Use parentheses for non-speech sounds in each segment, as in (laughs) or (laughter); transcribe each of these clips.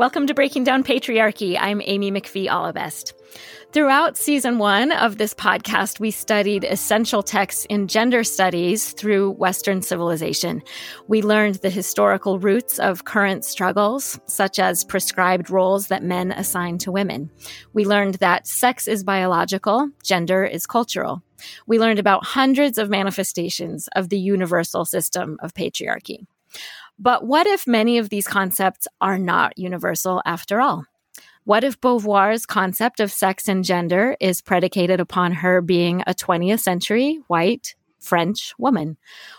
Welcome to Breaking Down Patriarchy. I'm Amy McPhee Allebest. Throughout season one of this podcast, we studied essential texts in gender studies through Western civilization. We learned the historical roots of current struggles, such as prescribed roles that men assign to women. We learned that sex is biological, gender is cultural. We learned about hundreds of manifestations of the universal system of patriarchy. But what if many of these concepts are not universal after all? What if Beauvoir's concept of sex and gender is predicated upon her being a 20th century white French woman?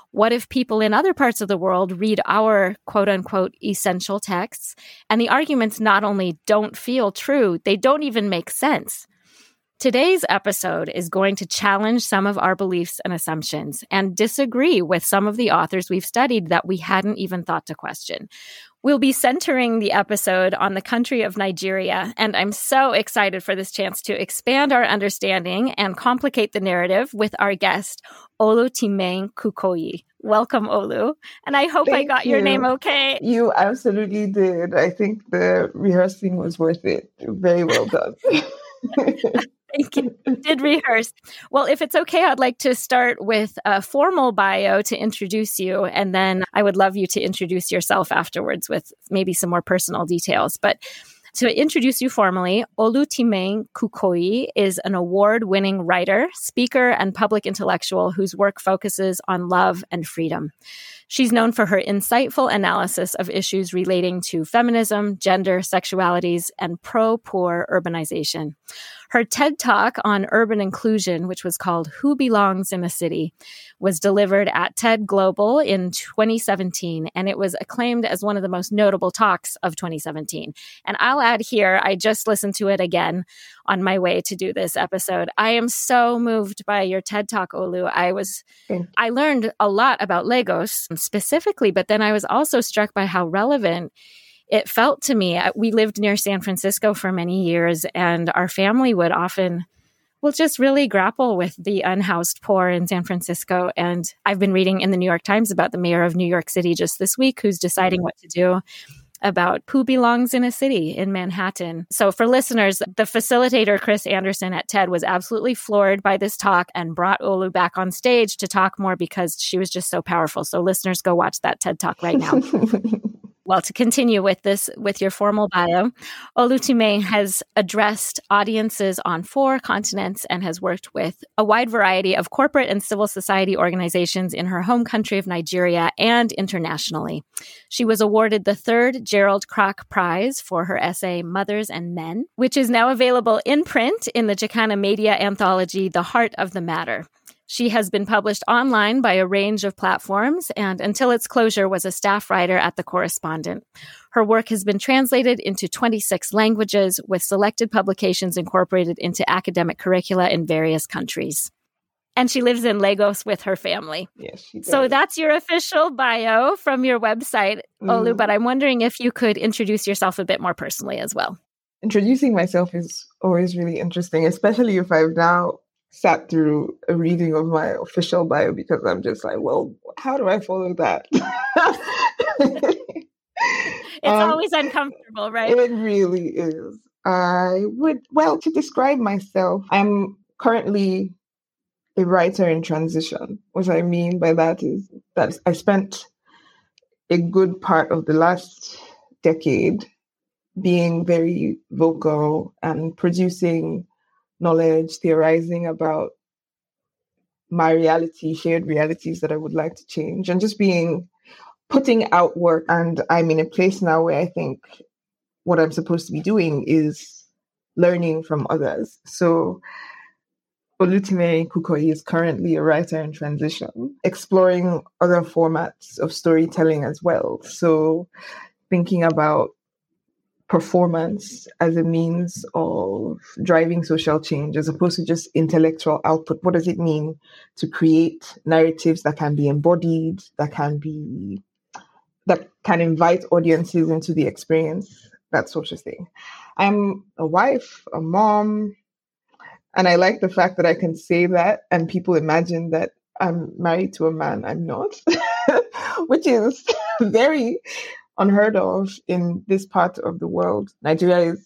What if people in other parts of the world read our quote unquote essential texts and the arguments not only don't feel true, they don't even make sense? Today's episode is going to challenge some of our beliefs and assumptions and disagree with some of the authors we've studied that we hadn't even thought to question. We'll be centering the episode on the country of Nigeria, and I'm so excited for this chance to expand our understanding and complicate the narrative with our guest, Olutimehin Adegbeye. Welcome, Olu. And I hope Thank I got you. your name okay. You absolutely did. I think the rehearsing was worth it. Very well done. (laughs) Thank you. Did rehearse. Well, if it's okay, I'd like to start with a formal bio to introduce you, and then I would love you to introduce yourself afterwards with maybe some more personal details. But to introduce you formally, Olutimehin Adegbeye is an award winning writer, speaker, and public intellectual whose work focuses on love and freedom. She's known for her insightful analysis of issues relating to feminism, gender, sexualities, and pro poor urbanization. Her TED Talk on urban inclusion, which was called Who Belongs in a City, was delivered at TED Global in 2017, and it was acclaimed as one of the most notable talks of 2017. And I'll add here, I just listened to it again on my way to do this episode. I am so moved by your TED Talk, Olu. I was, I learned a lot about Lagos specifically, but then I was also struck by how relevant it felt to me. We lived near San Francisco for many years, and our family would often will just really grapple with the unhoused poor in San Francisco. And I've been reading in the New York Times about the mayor of New York City just this week who's deciding mm-hmm. what to do about who belongs in a city in Manhattan. So, for listeners, the facilitator, Chris Anderson at TED, was absolutely floored by this talk and brought Olu back on stage to talk more because she was just so powerful. So, listeners, go watch that TED talk right now. (laughs) well, to continue with this, with your formal bio, Olutimehin has addressed audiences on four continents and has worked with a wide variety of corporate and civil society organizations in her home country of Nigeria and internationally. She was awarded the third Gerald Kraak Prize for her essay Mothers and Men, which is now available in print in the Jacana Media anthology The Heart of the Matter. She has been published online by a range of platforms and until its closure was a staff writer at The Correspondent. Her work has been translated into 26 languages with selected publications incorporated into academic curricula in various countries. And she lives in Lagos with her family. Yes, she does. So that's your official bio from your website, mm. Olu. But I'm wondering if you could introduce yourself a bit more personally as well. Introducing myself is always really interesting, especially if I've now sat through a reading of my official bio because I'm just like, well, how do I follow that? (laughs) it's um, always uncomfortable, right? It really is. I would, well, to describe myself, I'm currently a writer in transition. What I mean by that is that I spent a good part of the last decade being very vocal and producing knowledge, theorizing about my reality, shared realities that I would like to change, and just being putting out work. And I'm in a place now where I think what I'm supposed to be doing is learning from others. So Olutimehin Adegbeye is currently a writer in transition, exploring other formats of storytelling as well. So thinking about performance as a means of driving social change as opposed to just intellectual output. What does it mean to create narratives that can be embodied, that can be that can invite audiences into the experience, that sort of thing. I'm a wife, a mom, and I like the fact that I can say that and people imagine that I'm married to a man I'm not, (laughs) which is (laughs) very unheard of in this part of the world. Nigeria is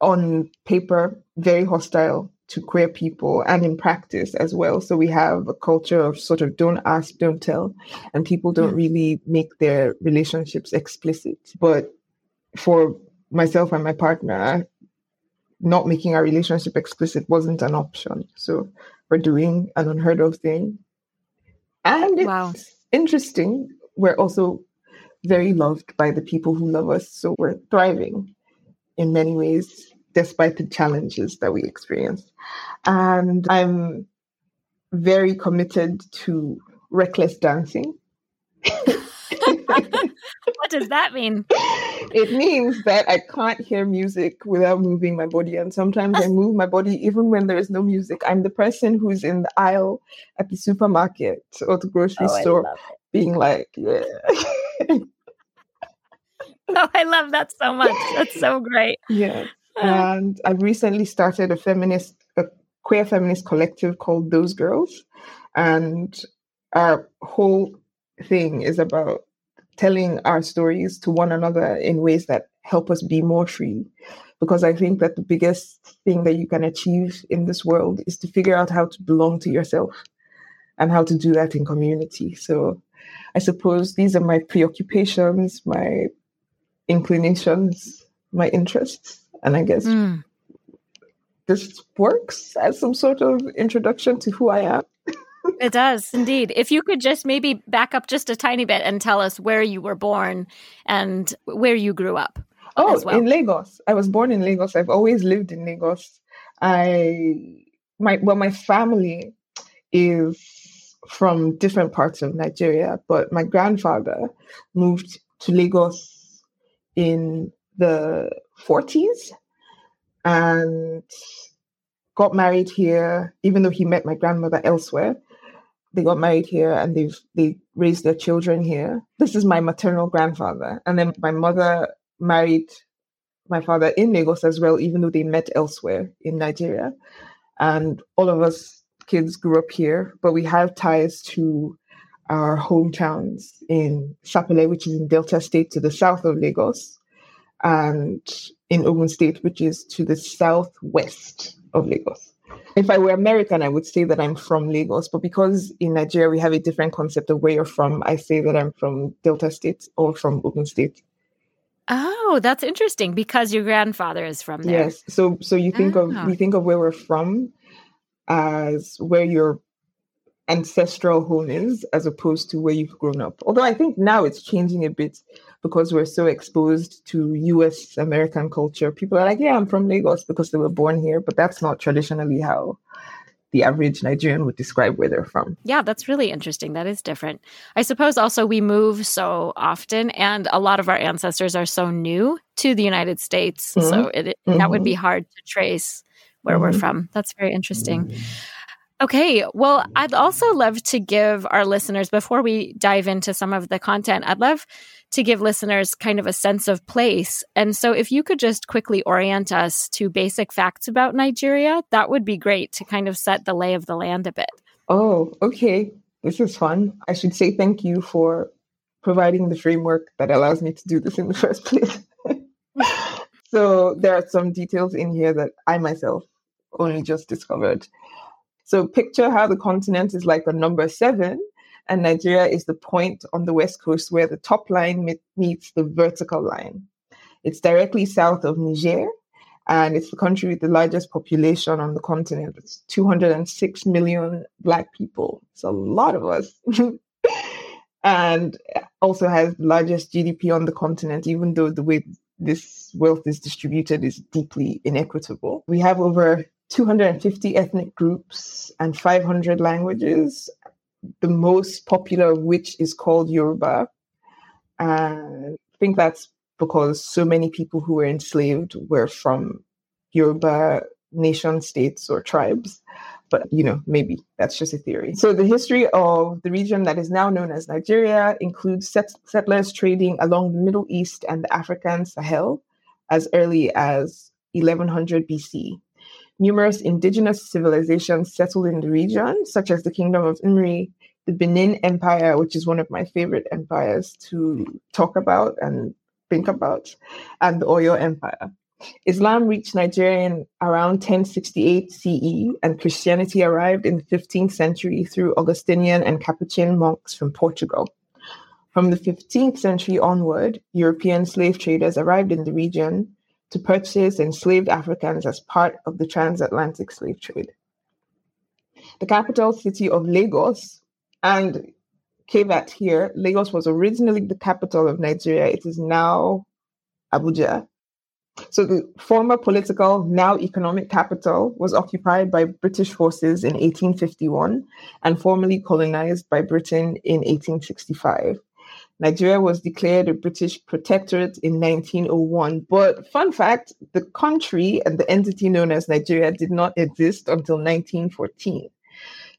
on paper very hostile to queer people and in practice as well. So we have a culture of sort of don't ask, don't tell, and people don't hmm. really make their relationships explicit. But for myself and my partner, not making our relationship explicit wasn't an option. So we're doing an unheard of thing. And it's wow. interesting. We're also very loved by the people who love us. So we're thriving in many ways despite the challenges that we experience. And I'm very committed to reckless dancing. (laughs) what does that mean? It means that I can't hear music without moving my body. And sometimes I move my body even when there is no music. I'm the person who's in the aisle at the supermarket or the grocery oh, store being like, yeah. (laughs) oh, I love that so much. That's so great. Yeah. Uh, and I recently started a feminist, a queer feminist collective called Those Girls. And our whole thing is about telling our stories to one another in ways that help us be more free. Because I think that the biggest thing that you can achieve in this world is to figure out how to belong to yourself and how to do that in community. So I suppose these are my preoccupations, my inclinations, my interests. And I guess mm. this works as some sort of introduction to who I am. it does indeed. If you could just maybe back up just a tiny bit and tell us where you were born and where you grew up. Oh, well. in Lagos. I was born in Lagos. I've always lived in Lagos. I my well, my family is from different parts of Nigeria, but my grandfather moved to Lagos in the 40s and got married here, even though he met my grandmother elsewhere. They got married here and they've they raised their children here. This is my maternal grandfather. And then my mother married my father in Lagos as well, even though they met elsewhere in Nigeria. And all of us kids grew up here, but we have ties to our hometowns in Sapele, which is in Delta State to the south of Lagos, and in Ogun State, which is to the southwest of Lagos. If I were American, I would say that I'm from Lagos, but because in Nigeria we have a different concept of where you're from, I say that I'm from Delta State or from Ogun State. Oh, that's interesting because your grandfather is from there. Yes. So so you think oh. of ah. we think of where we're from as where your ancestral home is as opposed to where you've grown up. Although I think now it's changing a bit because we're so exposed to US American culture. People are like, yeah, I'm from Lagos because they were born here, but that's not traditionally how the average Nigerian would describe where they're from. Yeah, that's really interesting. That is different. I suppose also we move so often, and a lot of our ancestors are so new to the United States. Mm-hmm. So it, mm-hmm. that would be mm-hmm. hard to trace where mm-hmm. we're from. That's very interesting. Mm-hmm. Okay. Well, I'd also love to give our listeners, before we dive into some of the content, I'd love to give listeners kind of a sense of place. And so, if you could just quickly orient us to basic facts about Nigeria, that would be great to kind of set the lay of the land a bit. Oh, okay. This is fun. I should say thank you for providing the framework that allows me to do this in the (laughs) first place. (laughs) so, there are some details in here that I myself only just discovered. So picture how the continent is like a number seven, and Nigeria is the point on the west coast where the top line meets the vertical line. It's directly south of Niger, and it's the country with the largest population on the continent. It's 206 million Black people. It's a lot of us. (laughs) and also has the largest GDP on the continent, even though the way this wealth is distributed is deeply inequitable. We have over 250 ethnic groups and 500 languages, the most popular of which is called Yoruba. And I think that's because so many people who were enslaved were from Yoruba nation states or tribes. But, you know, maybe that's just a theory. So, the history of the region that is now known as Nigeria includes set- settlers trading along the Middle East and the African Sahel as early as 1100 BC numerous indigenous civilizations settled in the region, such as the kingdom of Nri, the Benin Empire, which is one of my favorite empires to talk about and think about, and the Oyo Empire. Islam reached Nigeria in around 1068 CE, and Christianity arrived in the 15th century through Augustinian and Capuchin monks from Portugal. From the 15th century onward, European slave traders arrived in the region to purchase enslaved Africans as part of the transatlantic slave trade. The capital city of Lagos, and caveat here, Lagos was originally the capital of Nigeria. It is now Abuja. So the former political, now economic capital was occupied by British forces in 1851 and formally colonized by Britain in 1865. Nigeria was declared a British protectorate in 1901. But, fun fact the country and the entity known as Nigeria did not exist until 1914.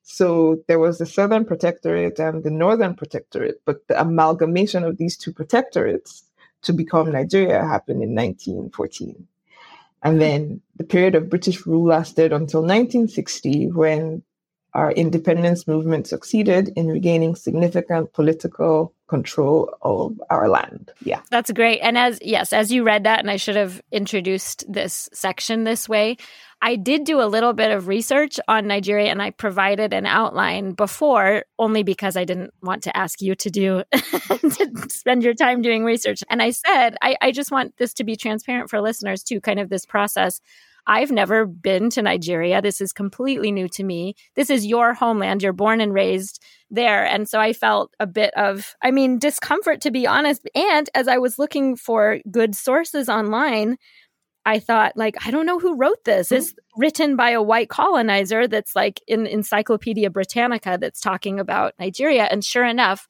So there was the Southern Protectorate and the Northern Protectorate, but the amalgamation of these two protectorates to become Nigeria happened in 1914. And then the period of British rule lasted until 1960, when our independence movement succeeded in regaining significant political control of our land. Yeah. That's great. And as, yes, as you read that, and I should have introduced this section this way, I did do a little bit of research on Nigeria and I provided an outline before only because I didn't want to ask you to do, (laughs) to spend your time doing research. And I said, I, I just want this to be transparent for listeners too, kind of this process I've never been to Nigeria. This is completely new to me. This is your homeland. You're born and raised there. And so I felt a bit of, I mean, discomfort to be honest. And as I was looking for good sources online, I thought, like, I don't know who wrote this. Mm-hmm. It's written by a white colonizer that's like in Encyclopedia Britannica that's talking about Nigeria. And sure enough,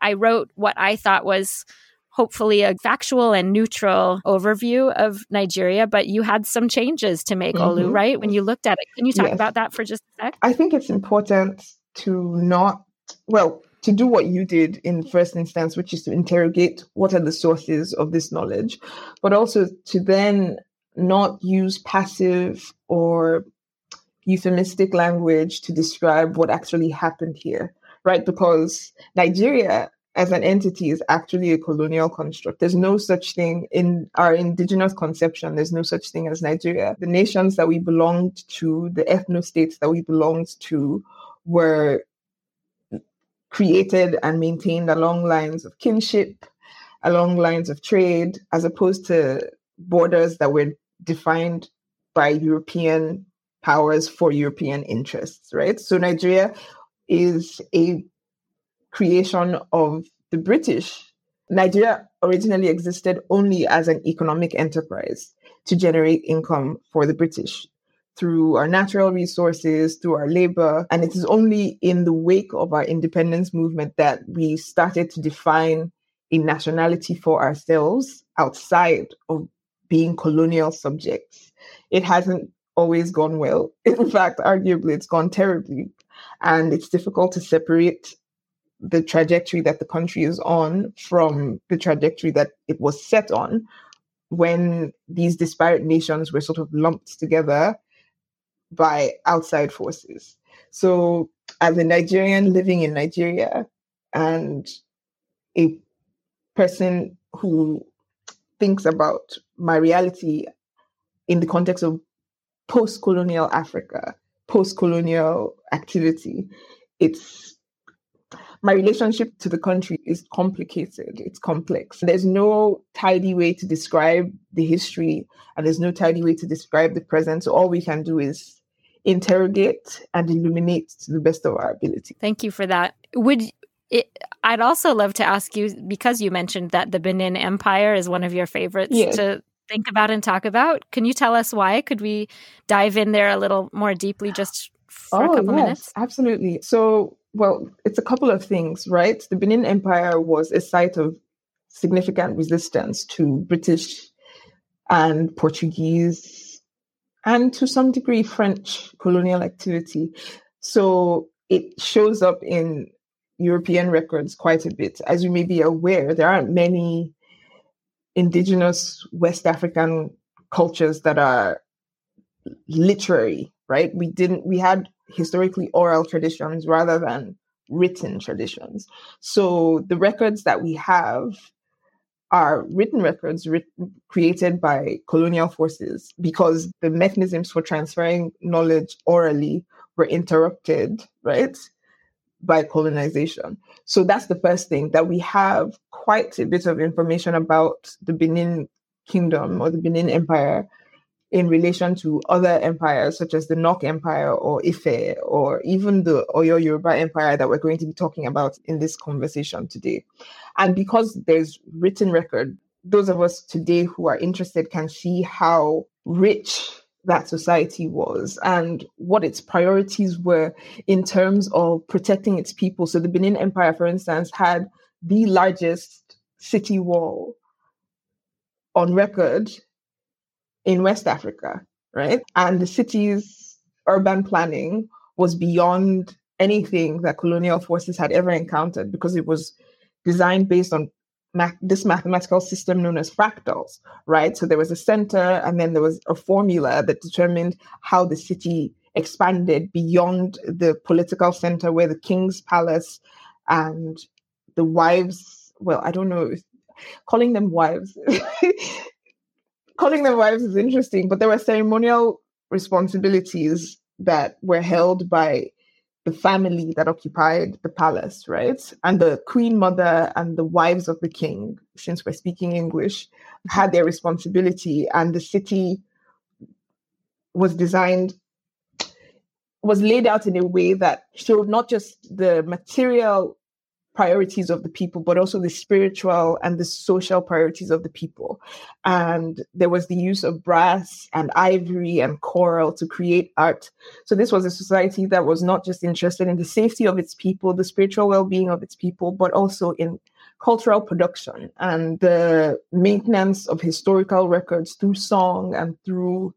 I wrote what I thought was hopefully a factual and neutral overview of Nigeria, but you had some changes to make, mm-hmm. Olu, right? When you looked at it. Can you talk yes. about that for just a sec? I think it's important to not, well, to do what you did in first instance, which is to interrogate what are the sources of this knowledge, but also to then not use passive or euphemistic language to describe what actually happened here, right? Because Nigeria as an entity is actually a colonial construct. There's no such thing in our indigenous conception. There's no such thing as Nigeria. The nations that we belonged to, the ethno states that we belonged to, were created and maintained along lines of kinship, along lines of trade, as opposed to borders that were defined by European powers for European interests, right? So Nigeria is a creation of the British, Nigeria originally existed only as an economic enterprise to generate income for the British through our natural resources, through our labor. And it is only in the wake of our independence movement that we started to define a nationality for ourselves outside of being colonial subjects. It hasn't always gone well. (laughs) In fact, arguably, it's gone terribly. And it's difficult to separate the trajectory that the country is on from the trajectory that it was set on when these disparate nations were sort of lumped together by outside forces. So, as a Nigerian living in Nigeria and a person who thinks about my reality in the context of post colonial Africa, post colonial activity, it's my relationship to the country is complicated, it's complex. There's no tidy way to describe the history, and there's no tidy way to describe the present. So all we can do is interrogate and illuminate to the best of our ability. Thank you for that. Would it, I'd also love to ask you because you mentioned that the Benin Empire is one of your favorites yes. to think about and talk about. Can you tell us why? Could we dive in there a little more deeply just for oh, a couple yes, minutes? Absolutely. So well, it's a couple of things, right? The Benin Empire was a site of significant resistance to British and Portuguese and to some degree French colonial activity. So it shows up in European records quite a bit. As you may be aware, there aren't many indigenous West African cultures that are literary, right? We didn't, we had historically oral traditions rather than written traditions. So the records that we have are written records written, created by colonial forces because the mechanisms for transferring knowledge orally were interrupted, right, by colonization. So that's the first thing that we have quite a bit of information about the Benin kingdom or the Benin Empire in relation to other empires such as the Nok Empire or Ife or even the Oyo Yoruba Empire that we're going to be talking about in this conversation today. And because there's written record, those of us today who are interested can see how rich that society was and what its priorities were in terms of protecting its people. So the Benin Empire, for instance, had the largest city wall on record in West Africa, right? And the city's urban planning was beyond anything that colonial forces had ever encountered because it was designed based on math- this mathematical system known as fractals, right? So there was a center and then there was a formula that determined how the city expanded beyond the political center where the king's palace and the wives, well, I don't know, calling them wives (laughs) calling them wives is interesting, but there were ceremonial responsibilities that were held by the family that occupied the palace, right? And the queen mother and the wives of the king, since we're speaking English, had their responsibility, and the city was designed, was laid out in a way that showed not just the material priorities of the people, but also the spiritual and the social priorities of the people. And there was the use of brass and ivory and coral to create art. So this was a society that was not just interested in the safety of its people, the spiritual well-being of its people, but also in cultural production and the maintenance of historical records through song and through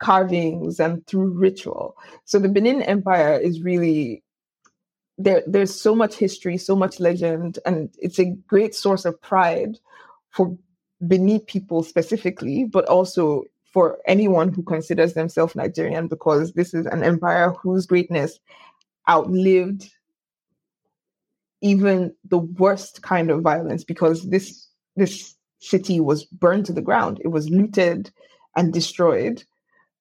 carvings and through ritual. So the Benin Empire is really there there's so much history, so much legend, and it's a great source of pride for Benin people specifically, but also for anyone who considers themselves Nigerian, because this is an empire whose greatness outlived even the worst kind of violence, because this this city was burned to the ground. It was looted and destroyed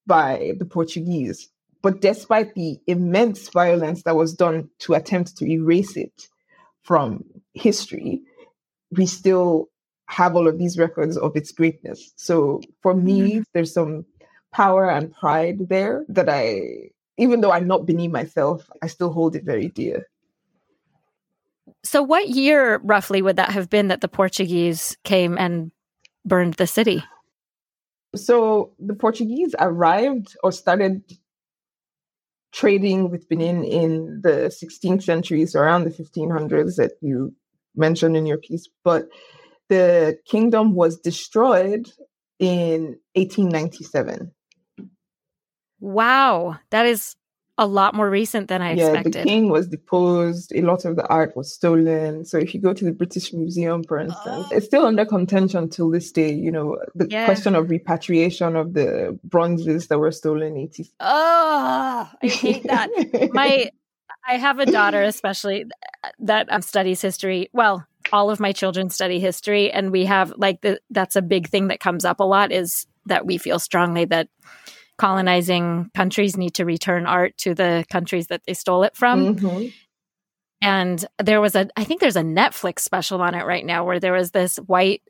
by the Portuguese. But despite the immense violence that was done to attempt to erase it from history, we still have all of these records of its greatness. So for me, mm-hmm. there's some power and pride there that I, even though I'm not Benin myself, I still hold it very dear. So, what year roughly would that have been that the Portuguese came and burned the city? So, the Portuguese arrived or started trading with Benin in the 16th century, so around the 1500s that you mentioned in your piece. But the kingdom was destroyed in 1897. Wow, that is a lot more recent than I yeah, expected. The king was deposed. A lot of the art was stolen. So if you go to the British Museum, for instance, oh. it's still under contention till this day. You know, the yeah. question of repatriation of the bronzes that were stolen. 80. Oh, I hate that. My, I have a daughter, (laughs) especially that um, studies history. Well, all of my children study history, and we have like the that's a big thing that comes up a lot is that we feel strongly that colonizing countries need to return art to the countries that they stole it from. Mm-hmm. And there was a, I think there's a Netflix special on it right now where there was this white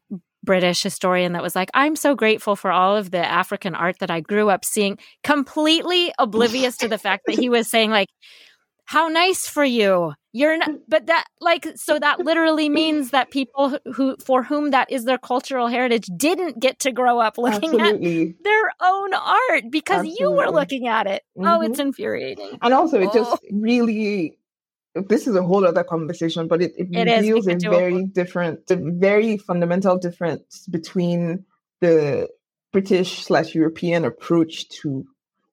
British historian that was like, I'm so grateful for all of the African art that I grew up seeing, completely oblivious to the fact that he was saying, like, how nice for you you're not but that like so that (laughs) literally means that people who for whom that is their cultural heritage didn't get to grow up looking Absolutely. at their own art because Absolutely. you were looking at it mm-hmm. oh it's mm-hmm. infuriating and also it oh. just really this is a whole other conversation but it, it, it reveals a very different a very fundamental difference between the british slash european approach to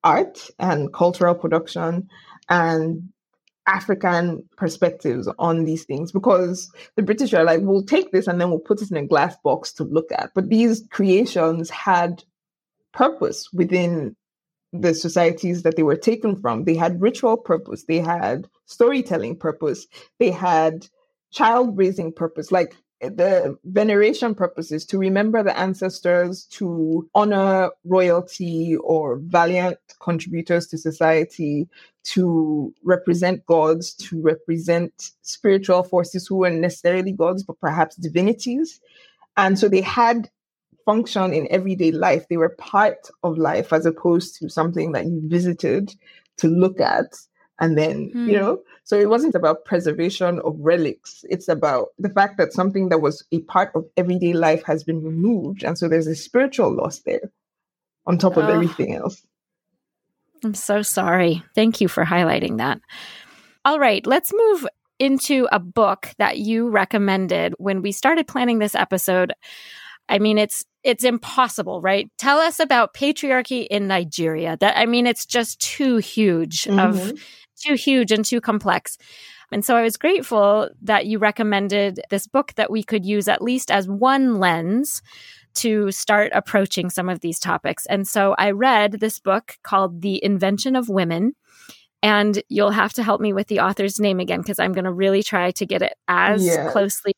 art and cultural production and African perspectives on these things because the British are like, we'll take this and then we'll put it in a glass box to look at. But these creations had purpose within the societies that they were taken from. They had ritual purpose, they had storytelling purpose, they had child raising purpose. Like Eh, the veneration purposes to remember the ancestors, to honor royalty or valiant contributors to society, to represent gods, to represent spiritual forces who weren't necessarily gods, but perhaps divinities. And so they had function in everyday life. They were part of life as opposed to something that you visited to look at and then mm. you hmm. know so it wasn't about preservation of relics it's about the fact that something that was a part of everyday life has been removed and so there's a spiritual loss there on top of oh, everything else i'm so sorry thank you for highlighting that all right let's move into a book that you recommended when we started planning this episode i mean it's it's impossible, right? Tell us about patriarchy in Nigeria. That I mean, it's just too huge mm-hmm. of too huge and too complex. And so I was grateful that you recommended this book that we could use at least as one lens to start approaching some of these topics. And so I read this book called The Invention of Women. And you'll have to help me with the author's name again because I'm going to really try to get it as yeah. closely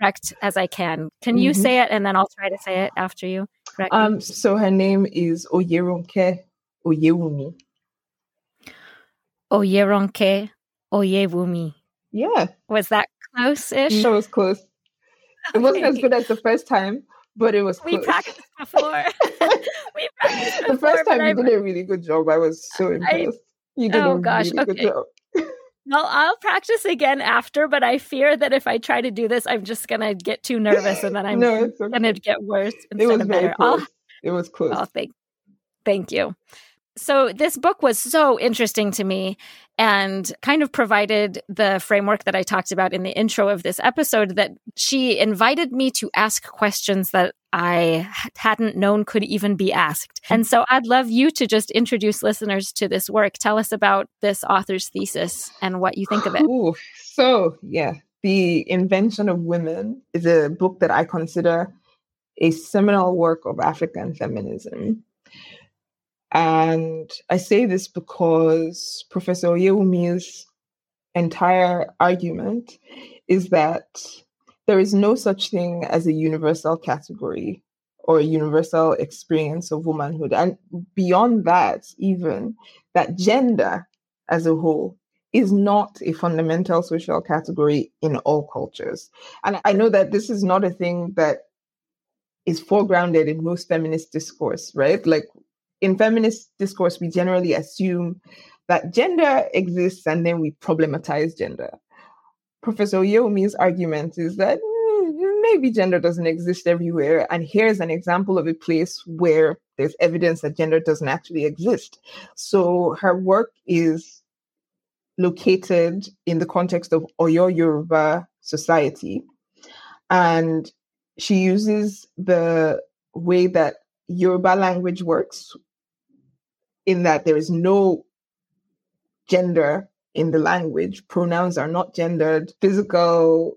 correct as I can. Can you mm-hmm. say it and then I'll try to say it after you? Um, so her name is Oyeronke Oyewumi. Oyeronke Oyewumi. Yeah. Was that close-ish? That was close. It wasn't as good as the first time, but it was close. (laughs) We practiced before. we practiced before, The first time you I, did a really good job. I was so impressed. I, you did oh, a gosh, really okay. good job. (laughs) Well, I'll practice again after, but I fear that if I try to do this, I'm just gonna get too nervous and then (laughs) I'm no, okay. gonna get worse instead it was of better. Close. it was close. Oh, thank, thank you. So, this book was so interesting to me and kind of provided the framework that I talked about in the intro of this episode that she invited me to ask questions that I hadn't known could even be asked. And so, I'd love you to just introduce listeners to this work. Tell us about this author's thesis and what you think of it. Ooh, so, yeah, The Invention of Women is a book that I consider a seminal work of African feminism and I say this because Professor Oyewumi's entire argument is that there is no such thing as a universal category or a universal experience of womanhood. And beyond that, even that gender as a whole is not a fundamental social category in all cultures. And I know that this is not a thing that is foregrounded in most feminist discourse, right? Like in feminist discourse, we generally assume that gender exists and then we problematize gender. Professor Oyewumi's argument is that mm, maybe gender doesn't exist everywhere. And here's an example of a place where there's evidence that gender doesn't actually exist. So her work is located in the context of Oyo Yoruba society. And she uses the way that Yoruba language works, in that there is no gender in the language. Pronouns are not gendered. Physical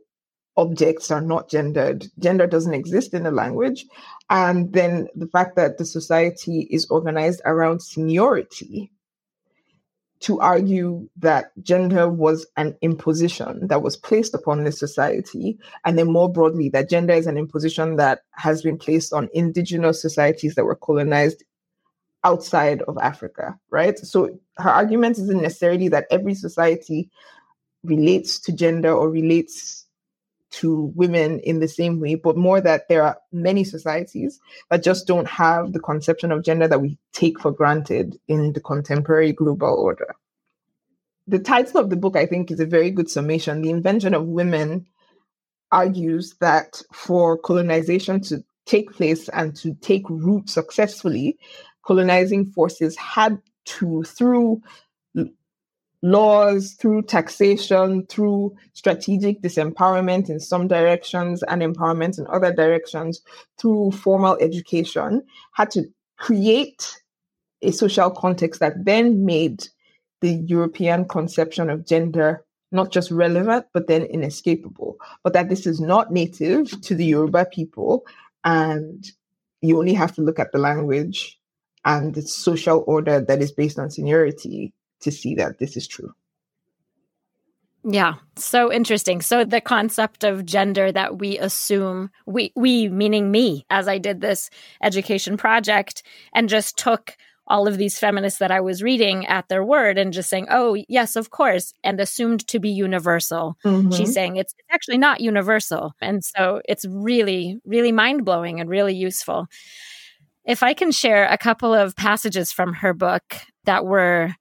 objects are not gendered. Gender doesn't exist in the language. And then the fact that the society is organized around seniority to argue that gender was an imposition that was placed upon the society. And then more broadly, that gender is an imposition that has been placed on indigenous societies that were colonized outside of Africa, right? So her argument isn't necessarily that every society relates to gender or relates to women in the same way, but more that there are many societies that just don't have the conception of gender that we take for granted in the contemporary global order. The title of the book, I think, is a very good summation. The invention of women argues that for colonization to take place and to take root successfully, colonizing forces had to, through laws, through taxation, through strategic disempowerment in some directions and empowerment in other directions, through formal education, had to create a social context that then made the European conception of gender not just relevant, but then inescapable. But that this is not native to the Yoruba people, and you only have to look at the language and the social order that is based on seniority to see that this is true. Yeah, so interesting. So the concept of gender that we assume we we meaning me as I did this education project and just took all of these feminists that I was reading at their word and just saying, "Oh, yes, of course," and assumed to be universal. Mm-hmm. She's saying it's, it's actually not universal. And so it's really really mind-blowing and really useful. If I can share a couple of passages from her book that were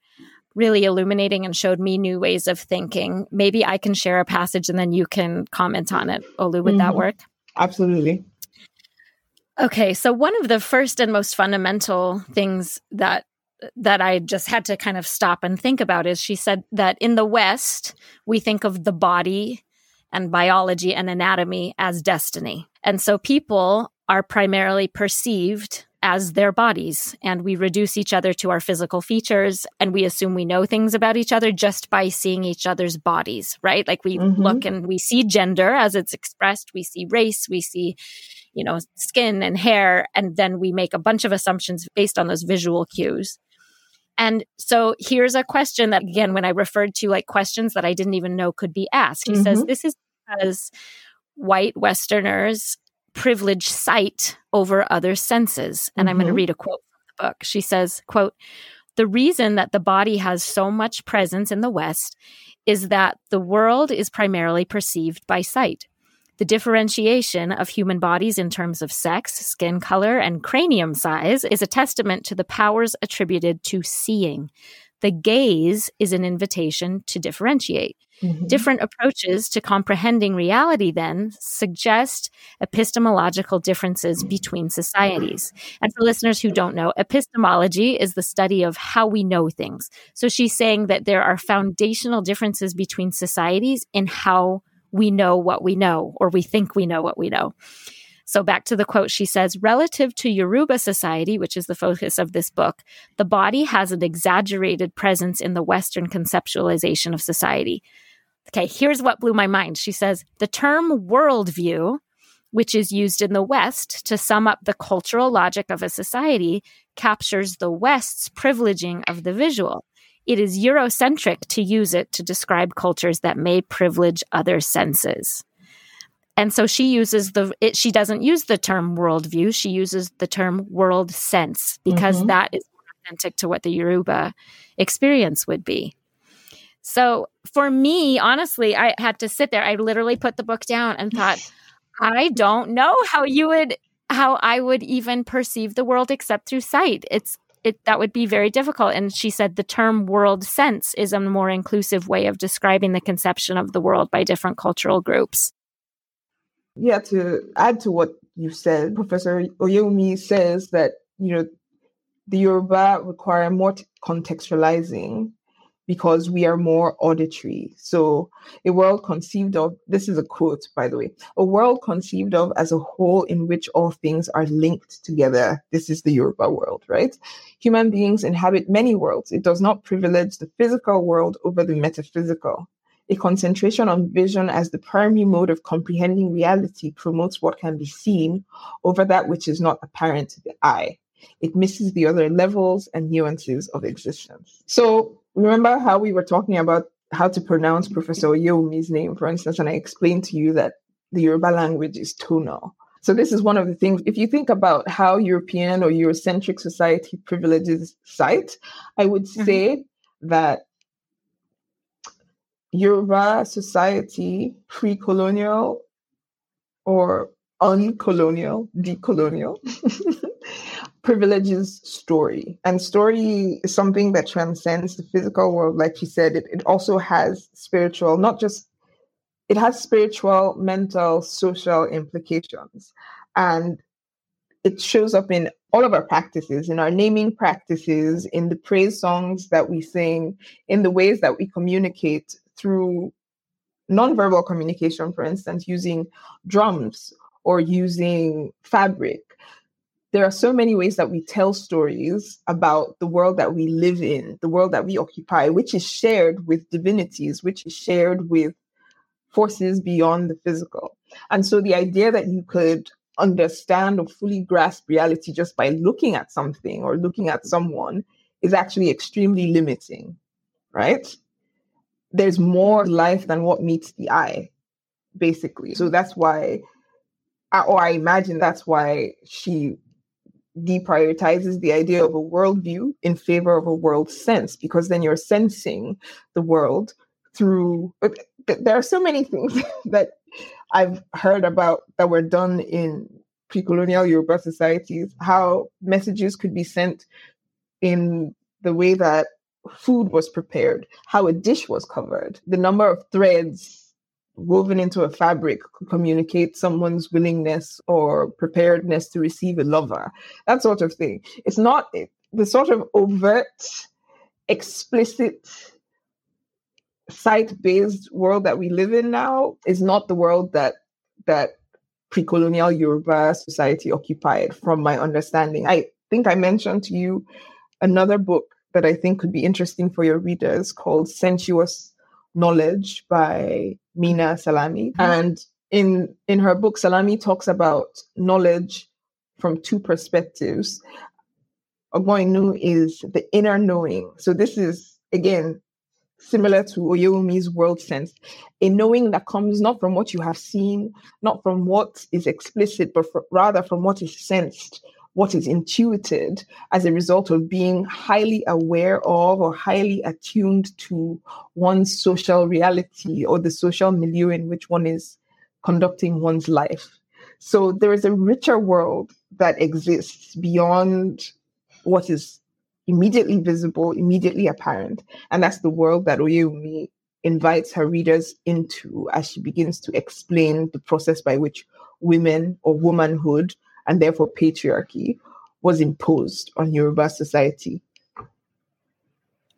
really illuminating and showed me new ways of thinking. Maybe I can share a passage and then you can comment on it. Olu, would mm-hmm. that work? Absolutely. Okay, so one of the first and most fundamental things that that I just had to kind of stop and think about is she said that in the West, we think of the body and biology and anatomy as destiny. And so people are primarily perceived as their bodies and we reduce each other to our physical features and we assume we know things about each other just by seeing each other's bodies right like we mm-hmm. look and we see gender as it's expressed we see race we see you know skin and hair and then we make a bunch of assumptions based on those visual cues and so here's a question that again when i referred to like questions that i didn't even know could be asked he mm-hmm. says this is because white westerners privilege sight over other senses. And mm-hmm. I'm going to read a quote from the book. She says, quote, the reason that the body has so much presence in the West is that the world is primarily perceived by sight. The differentiation of human bodies in terms of sex, skin color, and cranium size is a testament to the powers attributed to seeing. The gaze is an invitation to differentiate. Mm-hmm. Different approaches to comprehending reality then suggest epistemological differences between societies. And for listeners who don't know, epistemology is the study of how we know things. So she's saying that there are foundational differences between societies in how we know what we know, or we think we know what we know. So back to the quote, she says, relative to Yoruba society, which is the focus of this book, the body has an exaggerated presence in the Western conceptualization of society. Okay, here's what blew my mind. She says, the term worldview, which is used in the West to sum up the cultural logic of a society, captures the West's privileging of the visual. It is Eurocentric to use it to describe cultures that may privilege other senses. And so she uses the, it, she doesn't use the term worldview. She uses the term world sense because mm-hmm. that is authentic to what the Yoruba experience would be. So for me, honestly, I had to sit there. I literally put the book down and thought, (sighs) I don't know how you would, how I would even perceive the world except through sight. It's, it, that would be very difficult. And she said the term world sense is a more inclusive way of describing the conception of the world by different cultural groups. Yeah, to add to what you said, Professor Oyewumi says that, you know, the Yoruba require more t- contextualizing because we are more auditory. So, a world conceived of, this is a quote, by the way, a world conceived of as a whole in which all things are linked together. This is the Yoruba world, right? Human beings inhabit many worlds. It does not privilege the physical world over the metaphysical. A concentration on vision as the primary mode of comprehending reality promotes what can be seen over that which is not apparent to the eye. It misses the other levels and nuances of existence. So, remember how we were talking about how to pronounce Professor Oyewumi's name, for instance, and I explained to you that the Yoruba language is tonal. So this is one of the things. If you think about how European or Eurocentric society privileges sight, I would mm-hmm. say that Yoruba society, pre colonial or uncolonial, decolonial, (laughs) privileges story. And story is something that transcends the physical world. Like you said, it, it also has spiritual, not just, it has spiritual, mental, social implications. And it shows up in all of our practices, in our naming practices, in the praise songs that we sing, in the ways that we communicate through nonverbal communication, for instance, using drums or using fabric. There are so many ways that we tell stories about the world that we live in, the world that we occupy, which is shared with divinities, which is shared with forces beyond the physical. And so the idea that you could understand or fully grasp reality just by looking at something or looking at someone is actually extremely limiting, right? There's more life than what meets the eye, basically. So that's why, or I imagine that's why she deprioritizes the idea of a worldview in favor of a world sense, because then you're sensing the world through. There are so many things (laughs) that I've heard about that were done in pre-colonial Yoruba societies, how messages could be sent in the way that food was prepared, how a dish was covered, the number of threads woven into a fabric could communicate someone's willingness or preparedness to receive a lover, that sort of thing. It's not the sort of overt, explicit, sight-based world that we live in now is not the world that that pre-colonial Yoruba society occupied, from my understanding. I think I mentioned to you another book that I think could be interesting for your readers called Sensuous Knowledge by Minna Salami. Mm-hmm. And in in her book, Salami talks about knowledge from two perspectives. Ogbon Inu is the inner knowing. So this is again similar to Oyewumi's world sense, a knowing that comes not from what you have seen, not from what is explicit, but for, rather from what is sensed, what is intuited as a result of being highly aware of or highly attuned to one's social reality or the social milieu in which one is conducting one's life. So there is a richer world that exists beyond what is immediately visible, immediately apparent. And that's the world that Oyewumi invites her readers into as she begins to explain the process by which women or womanhood and therefore patriarchy was imposed on Yoruba society.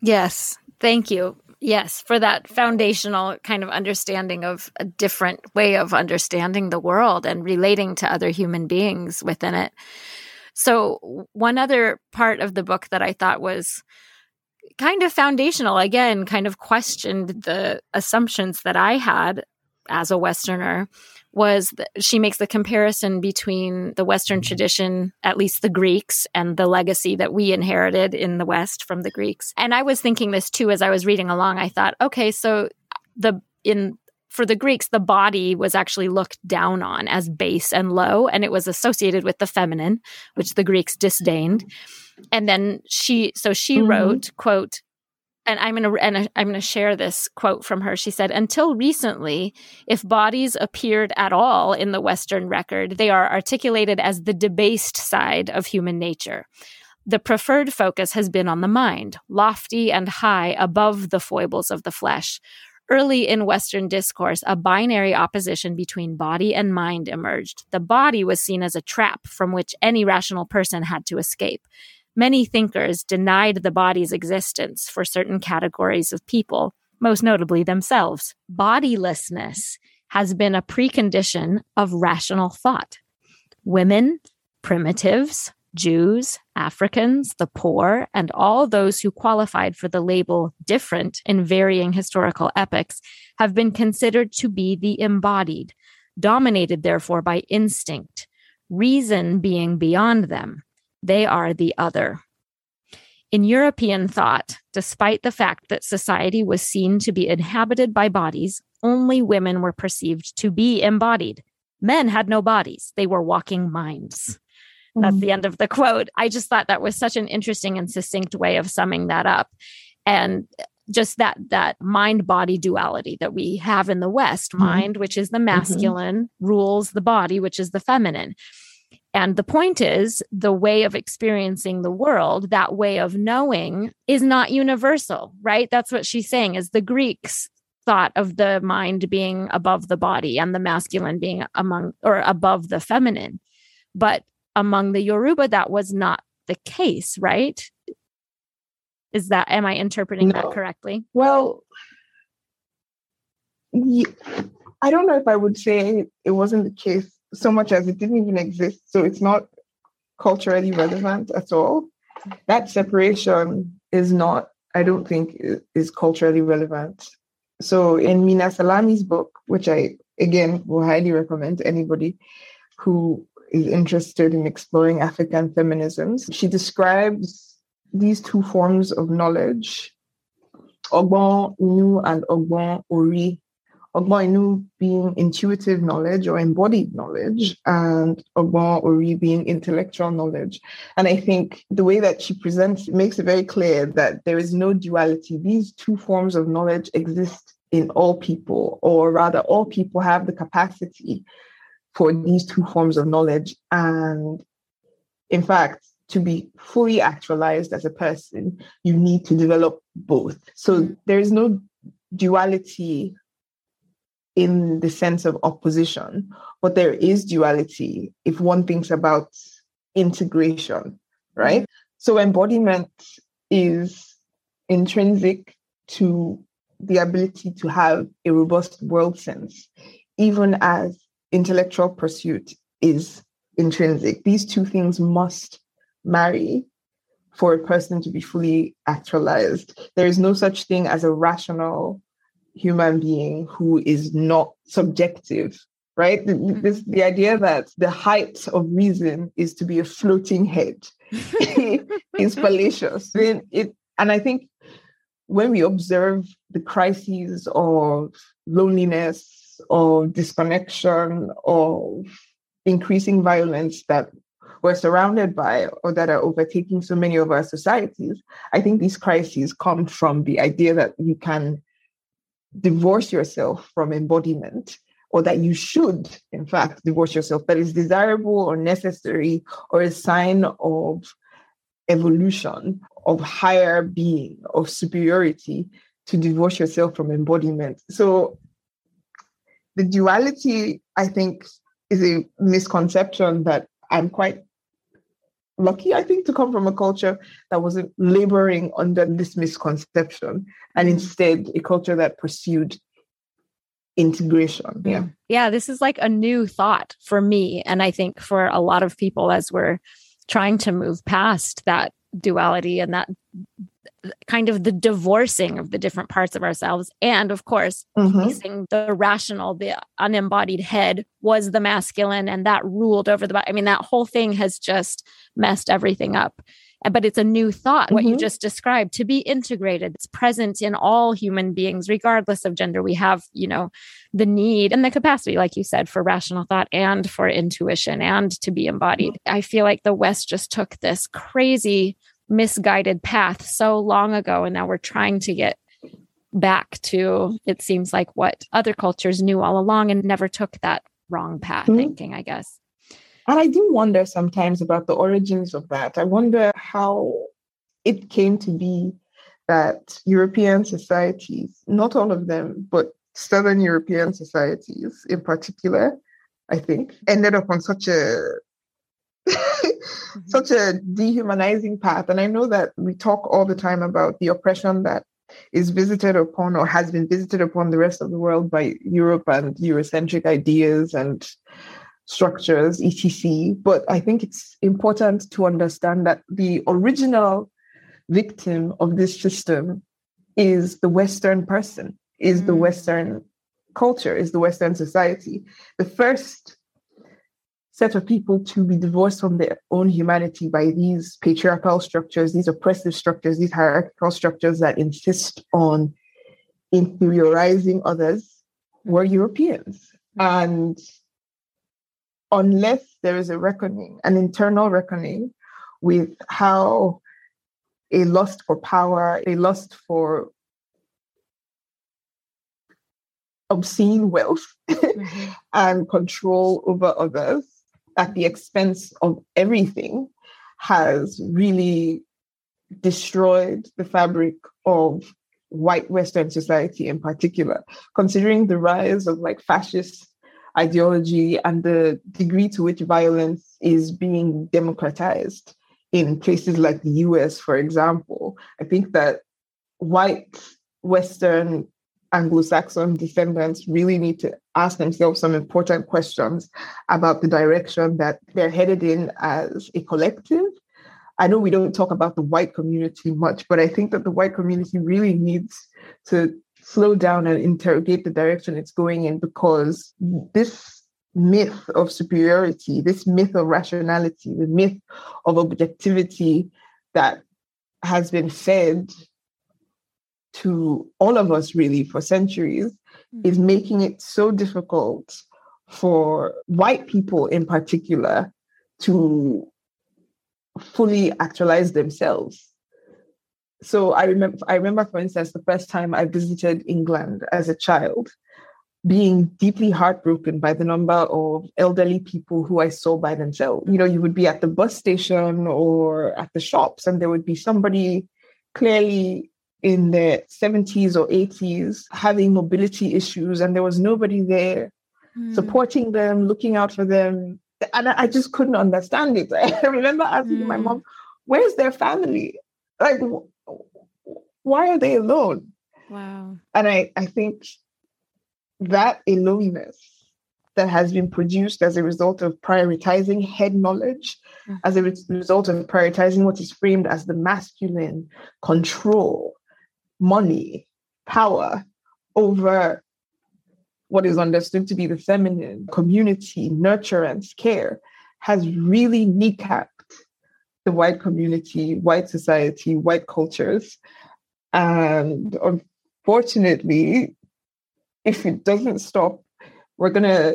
Yes, thank you. Yes, for that foundational kind of understanding of a different way of understanding the world and relating to other human beings within it. So, one other part of the book that I thought was kind of foundational, again, kind of questioned the assumptions that I had as a Westerner was she makes the comparison between the Western tradition, at least the Greeks, and the legacy that we inherited in the West from the Greeks. And I was thinking this too as I was reading along. I thought, okay, so the in for the Greeks, the body was actually looked down on as base and low, and it was associated with the feminine, which the Greeks disdained. And then she, so she mm-hmm. wrote, quote, and I'm going to and I'm to share this quote from her. She said, "Until recently, if bodies appeared at all in the Western record, they are articulated as the debased side of human nature." The preferred focus has been on the mind, lofty and high above the foibles of the flesh, Early in Western discourse, a binary opposition between body and mind emerged. The body was seen as a trap from which any rational person had to escape. Many thinkers denied the body's existence for certain categories of people, most notably themselves. Bodilessness has been a precondition of rational thought. Women, primitives, Jews, Africans, the poor, and all those who qualified for the label different in varying historical epochs have been considered to be the embodied, dominated therefore by instinct, reason being beyond them. They are the other. In European thought, despite the fact that society was seen to be inhabited by bodies, only women were perceived to be embodied. Men had no bodies, they were walking minds. That's the end of the quote. I just thought that was such an interesting and succinct way of summing that up. And just that that mind body duality that we have in the west mm-hmm. mind which is the mm-hmm. masculine mm-hmm. rules the body which is the feminine and the point is the way of experiencing the world that way of knowing is not universal right that's what she's saying is the greeks thought of the mind being above the body and the masculine being among or above the feminine but among the Yoruba, that was not the case, right? Is that, am I interpreting no. that correctly? Well, I don't know if I would say it wasn't the case so much as it didn't even exist. So it's not culturally relevant at all. That separation is not, I don't think, is culturally relevant. So in Minna Salami's book, which I again will highly recommend to anybody who is interested in exploring African feminisms. She describes these two forms of knowledge, Ogbon Inu and Ogbon Ori, Ogbon Inu being intuitive knowledge or embodied knowledge, and Ogbon Ori being intellectual knowledge. And I think the way that she presents makes it very clear that there is no duality. These two forms of knowledge exist in all people, or rather, all people have the capacity for these two forms of knowledge. And in fact, to be fully actualized as a person, you need to develop both. So mm-hmm. there is no duality in the sense of opposition, but there is duality if one thinks about integration, right? Mm-hmm. So embodiment is intrinsic to the ability to have a robust world sense, even as intellectual pursuit is intrinsic. These two things must marry for a person to be fully actualized. There is no such thing as a rational human being who is not subjective right mm-hmm. this the idea that the height of reason is to be a floating head (laughs) is fallacious it and i think when we observe the crises of loneliness of disconnection of increasing violence that we're surrounded by or that are overtaking so many of our societies i think these crises come from the idea that you can divorce yourself from embodiment or that you should, in fact, divorce yourself, that is desirable or necessary or a sign of evolution, of higher being, of superiority to divorce yourself from embodiment. So the duality, I think, is a misconception that I'm quite lucky, I think, to come from a culture that wasn't laboring under this misconception and mm-hmm. instead a culture that pursued integration. Yeah. Yeah. This is like a new thought for me. And I think for a lot of people as we're trying to move past that duality and that kind of the divorcing of the different parts of ourselves and of course mm-hmm. placing the rational the unembodied head was the masculine and that ruled over the body i mean that whole thing has just messed everything up but it's a new thought what mm-hmm. you just described to be integrated it's present in all human beings regardless of gender we have you know the need and the capacity like you said for rational thought and for intuition and to be embodied mm-hmm. i feel like the west just took this crazy misguided path so long ago and now we're trying to get back to it seems like what other cultures knew all along and never took that wrong path mm-hmm. thinking i guess and i do wonder sometimes about the origins of that i wonder how it came to be that european societies not all of them but southern european societies in particular i think ended up on such a. (laughs) such a dehumanizing path. And I know that we talk all the time about the oppression that is visited upon or has been visited upon the rest of the world by Europe and Eurocentric ideas and structures, etc. But I think it's important to understand that the original victim of this system is the Western person, is mm. the Western culture, is the Western society. The first set of people to be divorced from their own humanity by these patriarchal structures, these oppressive structures, these hierarchical structures that insist on interiorizing others were Europeans. And unless there is a reckoning, an internal reckoning with how a lust for power, a lust for obscene wealth mm-hmm. (laughs) and control over others at the expense of everything has really destroyed the fabric of white Western society in particular, considering the rise of like fascist ideology and the degree to which violence is being democratized in places like the US, for example. I think that white Western Anglo Saxon descendants really need to ask themselves some important questions about the direction that they're headed in as a collective. I know we don't talk about the white community much, but I think that the white community really needs to slow down and interrogate the direction it's going in because this myth of superiority, this myth of rationality, the myth of objectivity that has been fed to all of us really for centuries mm-hmm. is making it so difficult for white people in particular to fully actualize themselves. So I remember I remember for instance the first time I visited England as a child being deeply heartbroken by the number of elderly people who I saw by themselves. You know, you would be at the bus station or at the shops, and there would be somebody clearly in their 70s or 80s having mobility issues, and there was nobody there mm. supporting them, looking out for them. And I just couldn't understand it. (laughs) I remember asking mm. my mom, Where's their family? Like, why are they alone? Wow. And I, I think that aloneness that has been produced as a result of prioritizing head knowledge, mm-hmm. as a re- result of prioritizing what is framed as the masculine control, money, power over what is understood to be the feminine community, nurturance, care, has really kneecapped the white community, white society, white cultures. And unfortunately, if it doesn't stop, we're gonna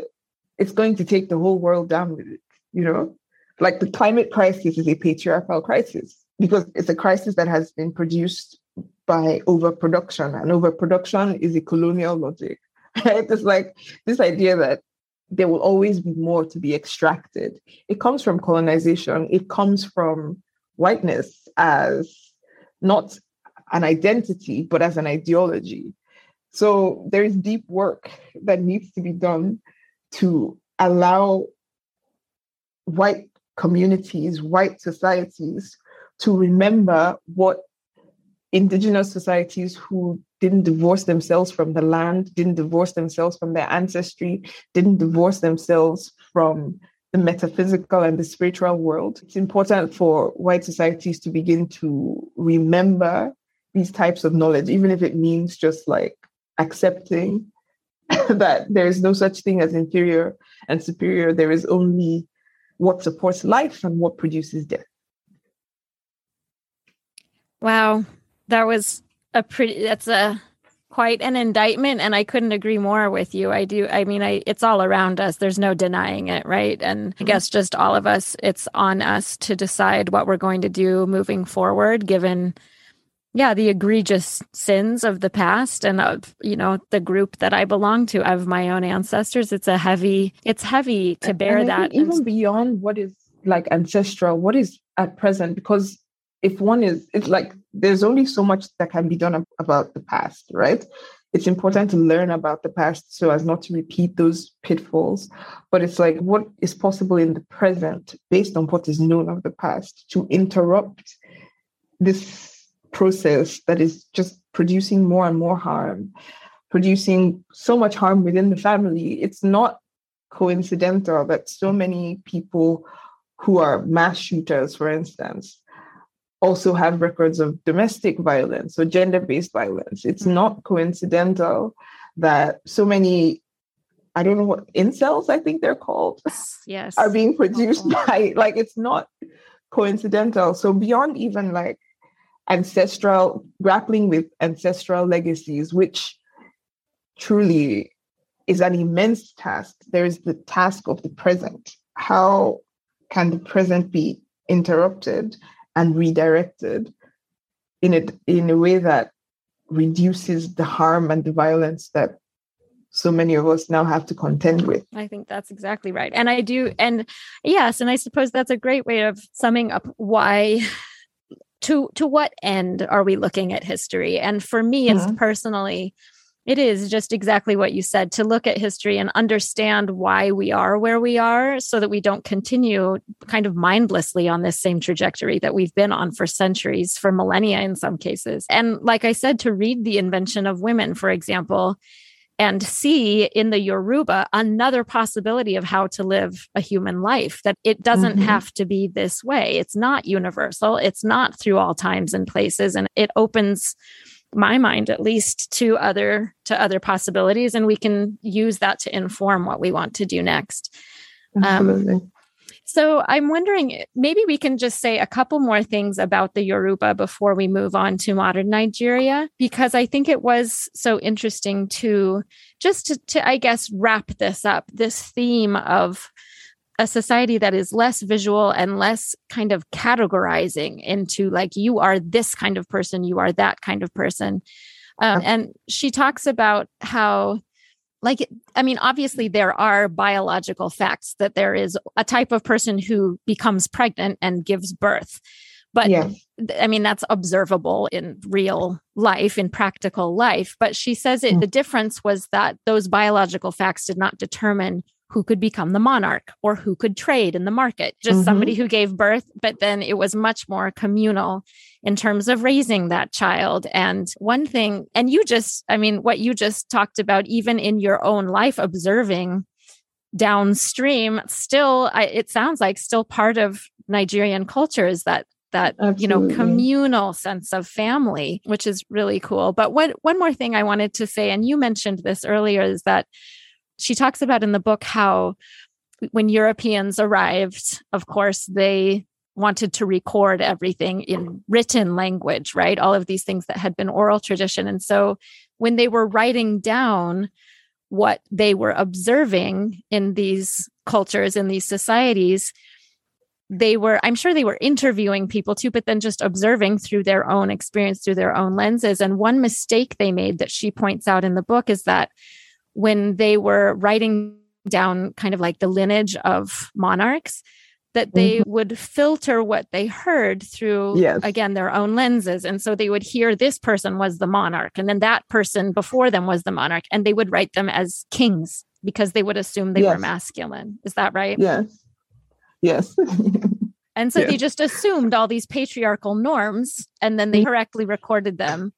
it's going to take the whole world down with it, you know? Like the climate crisis is a patriarchal crisis because it's a crisis that has been produced by overproduction, and overproduction is a colonial logic. (laughs) Right? It's like this idea that there will always be more to be extracted. It comes from colonization, it comes from whiteness as not an identity, but as an ideology. So there is deep work that needs to be done to allow white communities, white societies to remember what indigenous societies who didn't divorce themselves from the land, didn't divorce themselves from their ancestry, didn't divorce themselves from the metaphysical and the spiritual world. It's important for white societies to begin to remember these types of knowledge, even if it means just like accepting (laughs) that there is no such thing as inferior and superior. There is only what supports life and what produces death. Wow. That was a pretty, that's a quite an indictment. And I couldn't agree more with you. I do. I mean, I, it's all around us. There's no denying it. Right. And I mm-hmm. guess just all of us, it's on us to decide what we're going to do moving forward, given yeah the egregious sins of the past and of you know the group that i belong to of my own ancestors it's a heavy it's heavy to bear that even beyond what is like ancestral what is at present because if one is it's like there's only so much that can be done about the past right it's important to learn about the past so as not to repeat those pitfalls but it's like what is possible in the present based on what is known of the past to interrupt this process that is just producing more and more harm, producing so much harm within the family. It's not coincidental that so many people who are mass shooters, for instance, also have records of domestic violence or gender based violence. It's mm-hmm. not coincidental that so many, I don't know what, incels, I think they're called, yes, are being produced by, like, it's not coincidental. So, beyond even like ancestral, grappling with ancestral legacies, which truly is an immense task. There is the task of the present. How can the present be interrupted and redirected in a, in a way that reduces the harm and the violence that so many of us now have to contend with. I think that's exactly right. And I do, and yes, and I suppose that's a great way of summing up why (laughs) to to what end are we looking at history and for me it's mm-hmm. personally it is just exactly what you said to look at history and understand why we are where we are so that we don't continue kind of mindlessly on this same trajectory that we've been on for centuries, for millennia in some cases. And like I said, to read the invention of women, for example, and see in the Yoruba another possibility of how to live a human life, that it doesn't mm-hmm. have to be this way. It's not universal, it's not through all times and places. And it opens my mind at least to other to other possibilities and we can use that to inform what we want to do next um, Absolutely. Um, so I'm wondering, maybe we can just say a couple more things about the Yoruba before we move on to modern Nigeria, because I think it was so interesting to just to, to I guess, wrap this up, this theme of a society that is less visual and less kind of categorizing into like, you are this kind of person, you are that kind of person. Um, and she talks about how like i mean obviously there are biological facts that there is a type of person who becomes pregnant and gives birth but yeah. i mean that's observable in real life in practical life but she says it mm. the difference was that those biological facts did not determine who could become the monarch or who could trade in the market, just mm-hmm. somebody who gave birth. But then it was much more communal in terms of raising that child. And one thing, and you just, I mean, what you just talked about, even in your own life, observing downstream, still, I, it sounds like still part of Nigerian culture is that that Absolutely. you know communal sense of family which is really cool but what one more thing i wanted to say and you mentioned this earlier is that she talks about in the book how when Europeans arrived, of course, they wanted to record everything in written language, right? All of these things that had been oral tradition. And so when they were writing down what they were observing in these cultures, in these societies, they were, I'm sure they were interviewing people too, but then just observing through their own experience, through their own lenses. And one mistake they made that she points out in the book is that when they were writing down kind of like the lineage of monarchs that they mm-hmm. would filter what they heard through yes. again their own lenses and so they would hear this person was the monarch and then that person before them was the monarch and they would write them as kings because they would assume they yes. were masculine is that right yes yes (laughs) and so yes. they just assumed all these patriarchal norms and then they mm-hmm. correctly recorded them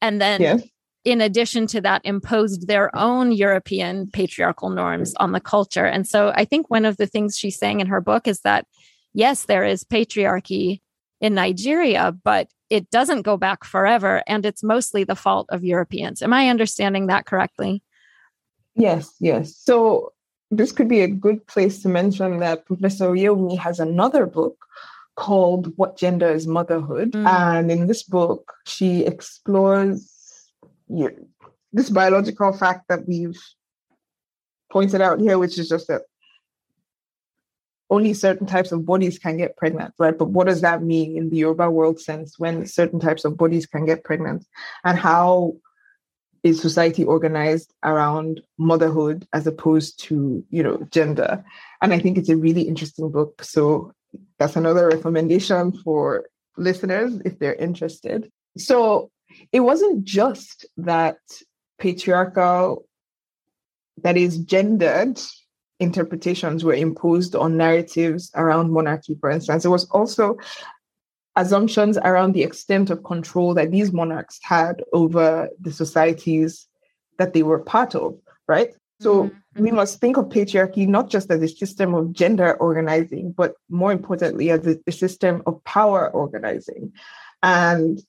and then in addition to that, imposed their own European patriarchal norms on the culture. And so I think one of the things she's saying in her book is that, yes, there is patriarchy in Nigeria, but it doesn't go back forever. And it's mostly the fault of Europeans. Am I understanding that correctly? Yes, yes. So this could be a good place to mention that Professor Oyewumi has another book called What Gender is Motherhood. Mm. And in this book, she explores you, this biological fact that we've pointed out here, which is just that only certain types of bodies can get pregnant, right? But what does that mean in the Yoruba world sense when certain types of bodies can get pregnant? And how is society organized around motherhood as opposed to, you know, gender? And I think it's a really interesting book. So that's another recommendation for listeners if they're interested. So it wasn't just that patriarchal, that is gendered interpretations were imposed on narratives around monarchy, for instance. It was also assumptions around the extent of control that these monarchs had over the societies that they were part of, right? So mm-hmm. we must think of patriarchy not just as a system of gender organizing, but more importantly, as a, a system of power organizing. And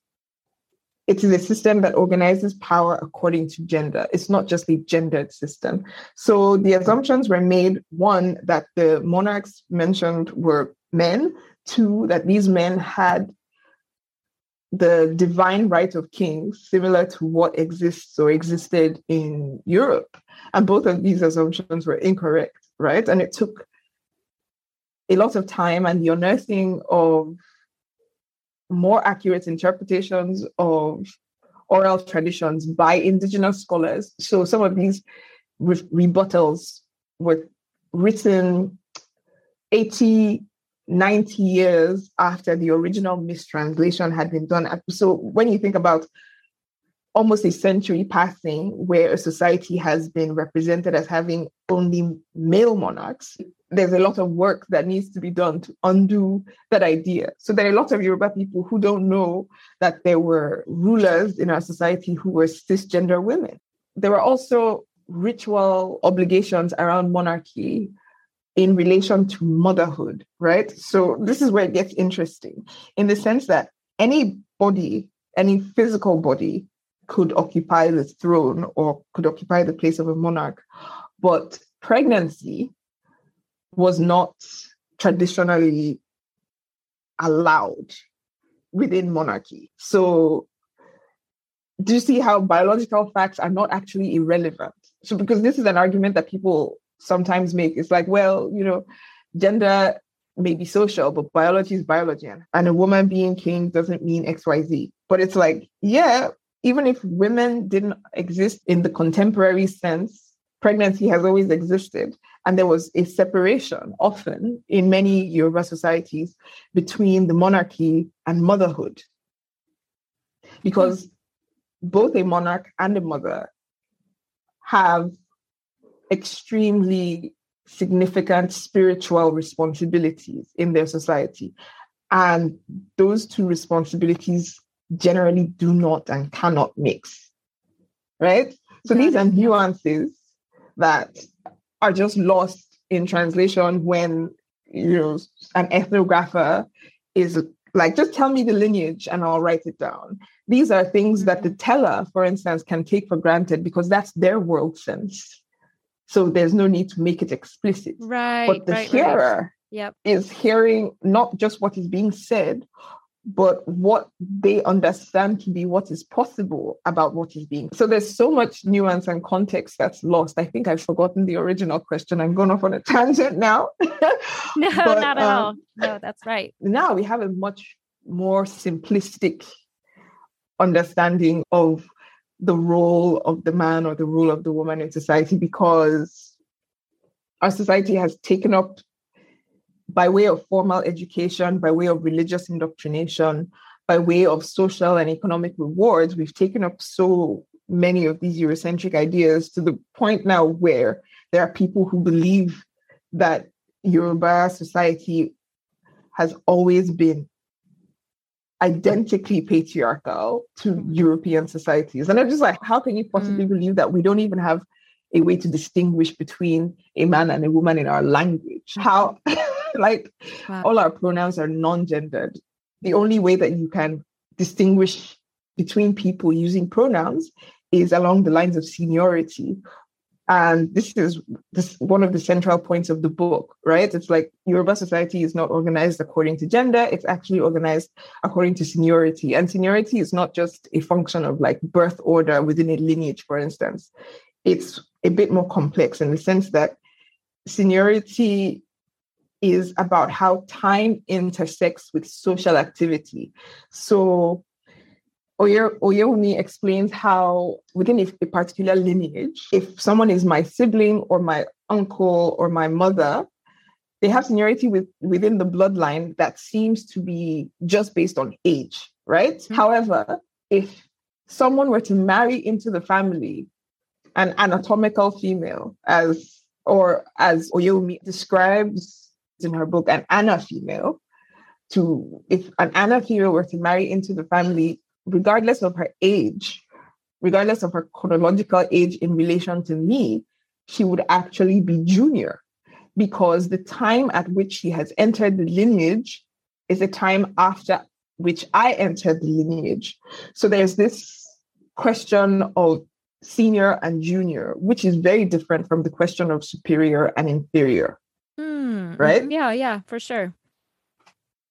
it is a system that organizes power according to gender. It's not just a gendered system. So the assumptions were made one, that the monarchs mentioned were men, two, that these men had the divine right of kings, similar to what exists or existed in Europe. And both of these assumptions were incorrect, right? And it took a lot of time and the unearthing of more accurate interpretations of oral traditions by indigenous scholars. So some of these re- rebuttals were written 80, 90 years after the original mistranslation had been done. So when you think about almost a century passing where a society has been represented as having only male monarchs, there's a lot of work that needs to be done to undo that idea. So there are a lot of Yoruba people who don't know that there were rulers in our society who were cisgender women. There were also ritual obligations around monarchy in relation to motherhood, right? So this is where it gets interesting in the sense that any body, any physical body could occupy the throne or could occupy the place of a monarch. But pregnancy was not traditionally allowed within monarchy. So, do you see how biological facts are not actually irrelevant? So, because this is an argument that people sometimes make, it's like, well, you know, gender may be social, but biology is biology. And a woman being king doesn't mean XYZ. But it's like, yeah, even if women didn't exist in the contemporary sense, pregnancy has always existed. And there was a separation often in many Yoruba societies between the monarchy and motherhood. Because both a monarch and a mother have extremely significant spiritual responsibilities in their society. And those two responsibilities generally do not and cannot mix. Right? So these are nuances that are just lost in translation when you know an ethnographer is like just tell me the lineage and I'll write it down. These are things that the teller, for instance, can take for granted because that's their world sense. So there's no need to make it explicit. Right. But the right, hearer right. Yep. is hearing not just what is being said, but what they understand to be what is possible about what is being. So there's so much nuance and context that's lost. I think I've forgotten the original question. I'm going off on a (laughs) tangent now. (laughs) no, but, not at um, all. No, that's right. Now we have a much more simplistic understanding of the role of the man or the role of the woman in society because our society has taken up by way of formal education, by way of religious indoctrination, by way of social and economic rewards, we've taken up so many of these Eurocentric ideas to the point now where there are people who believe that Yoruba society has always been identically patriarchal to mm-hmm. European societies. And I'm just like, how can you possibly mm. believe that we don't even have a way to distinguish between a man and a woman in our language? How (laughs) (laughs) like wow. all our pronouns are non-gendered. The only way that you can distinguish between people using pronouns is along the lines of seniority. And this is this one of the central points of the book, right? It's like Yoruba society is not organized according to gender, it's actually organized according to seniority. And seniority is not just a function of like birth order within a lineage, for instance. It's a bit more complex in the sense that seniority is about how time intersects with social activity. So Oyewumi explains how within a, a, particular lineage, if someone is my sibling or my uncle or my mother, they have seniority with, within the bloodline that seems to be just based on age, right? Mm-hmm. However, if someone were to marry into the family an anatomical female, as or as Oyewumi describes in her book, an anafemale, to if an anafemale were to marry into the family, regardless of her age, regardless of her chronological age in relation to me, she would actually be junior because the time at which she has entered the lineage is the time after which I entered the lineage. So there's this question of senior and junior, which is very different from the question of superior and inferior. Right? Mm-hmm. Yeah, yeah, for sure.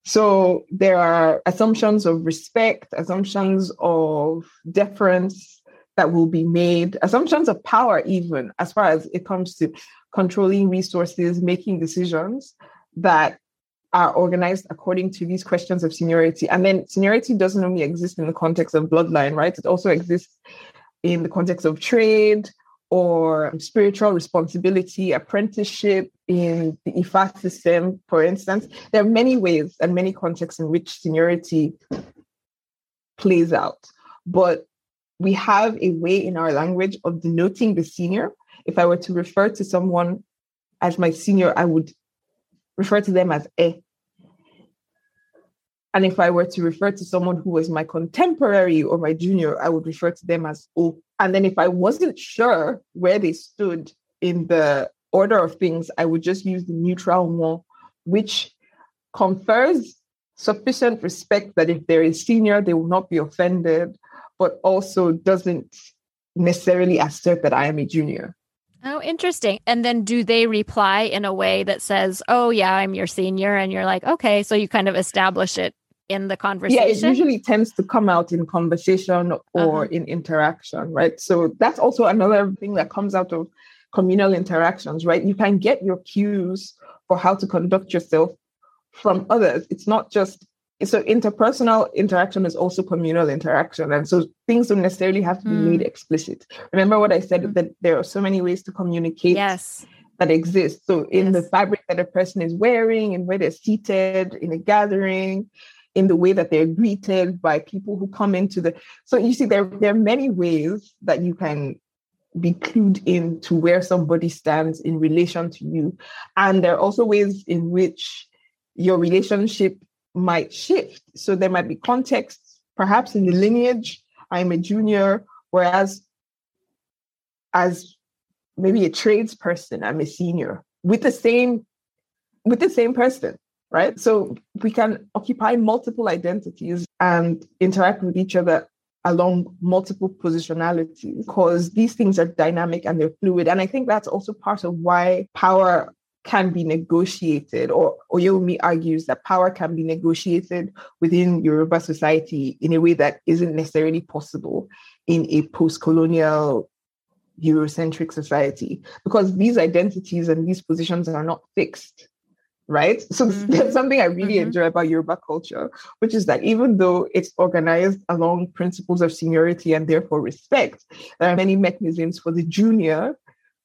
So there are assumptions of respect, assumptions of deference that will be made, assumptions of power, even as far as it comes to controlling resources, making decisions that are organized according to these questions of seniority. And then seniority doesn't only exist in the context of bloodline, right? It also exists in the context of trade, or spiritual responsibility, apprenticeship in the Ifa system, for instance. There are many ways and many contexts in which seniority plays out. But we have a way in our language of denoting the senior. If I were to refer to someone as my senior, I would refer to them as E. And if I were to refer to someone who was my contemporary or my junior, I would refer to them as O. And then if I wasn't sure where they stood in the order of things, I would just use the neutral one, which confers sufficient respect that if there is a senior, they will not be offended, but also doesn't necessarily assert that I am a junior. Oh, interesting. And then do they reply in a way that says, "Oh, yeah, I'm your senior," and you're like, "Okay," so you kind of establish it in the conversation. Yeah, it usually tends to come out in conversation or uh-huh. in interaction, right? So that's also another thing that comes out of communal interactions, right? You can get your cues for how to conduct yourself from others. It's not just so interpersonal interaction is also communal interaction and so things don't necessarily have to be mm. made explicit remember what i said mm. that there are so many ways to communicate yes that exist so in yes. the fabric that a person is wearing and where they're seated in a gathering in the way that they're greeted by people who come into the so you see there, there are many ways that you can be clued in to where somebody stands in relation to you and there are also ways in which your relationship might shift. So there might be contexts, perhaps in the lineage, I'm a junior, whereas as maybe a tradesperson, I'm a senior with the same with the same person, right? So we can occupy multiple identities and interact with each other along multiple positionality because these things are dynamic and they're fluid. And I think that's also part of why power can be negotiated, or Oyewumi argues that power can be negotiated within Yoruba society in a way that isn't necessarily possible in a post colonial Eurocentric society, because these identities and these positions are not fixed. Right. (laughs) So mm-hmm. there's something I really mm-hmm. enjoy about Yoruba culture, which is that even though it's organized along principles of seniority and therefore respect, there are many mechanisms for the junior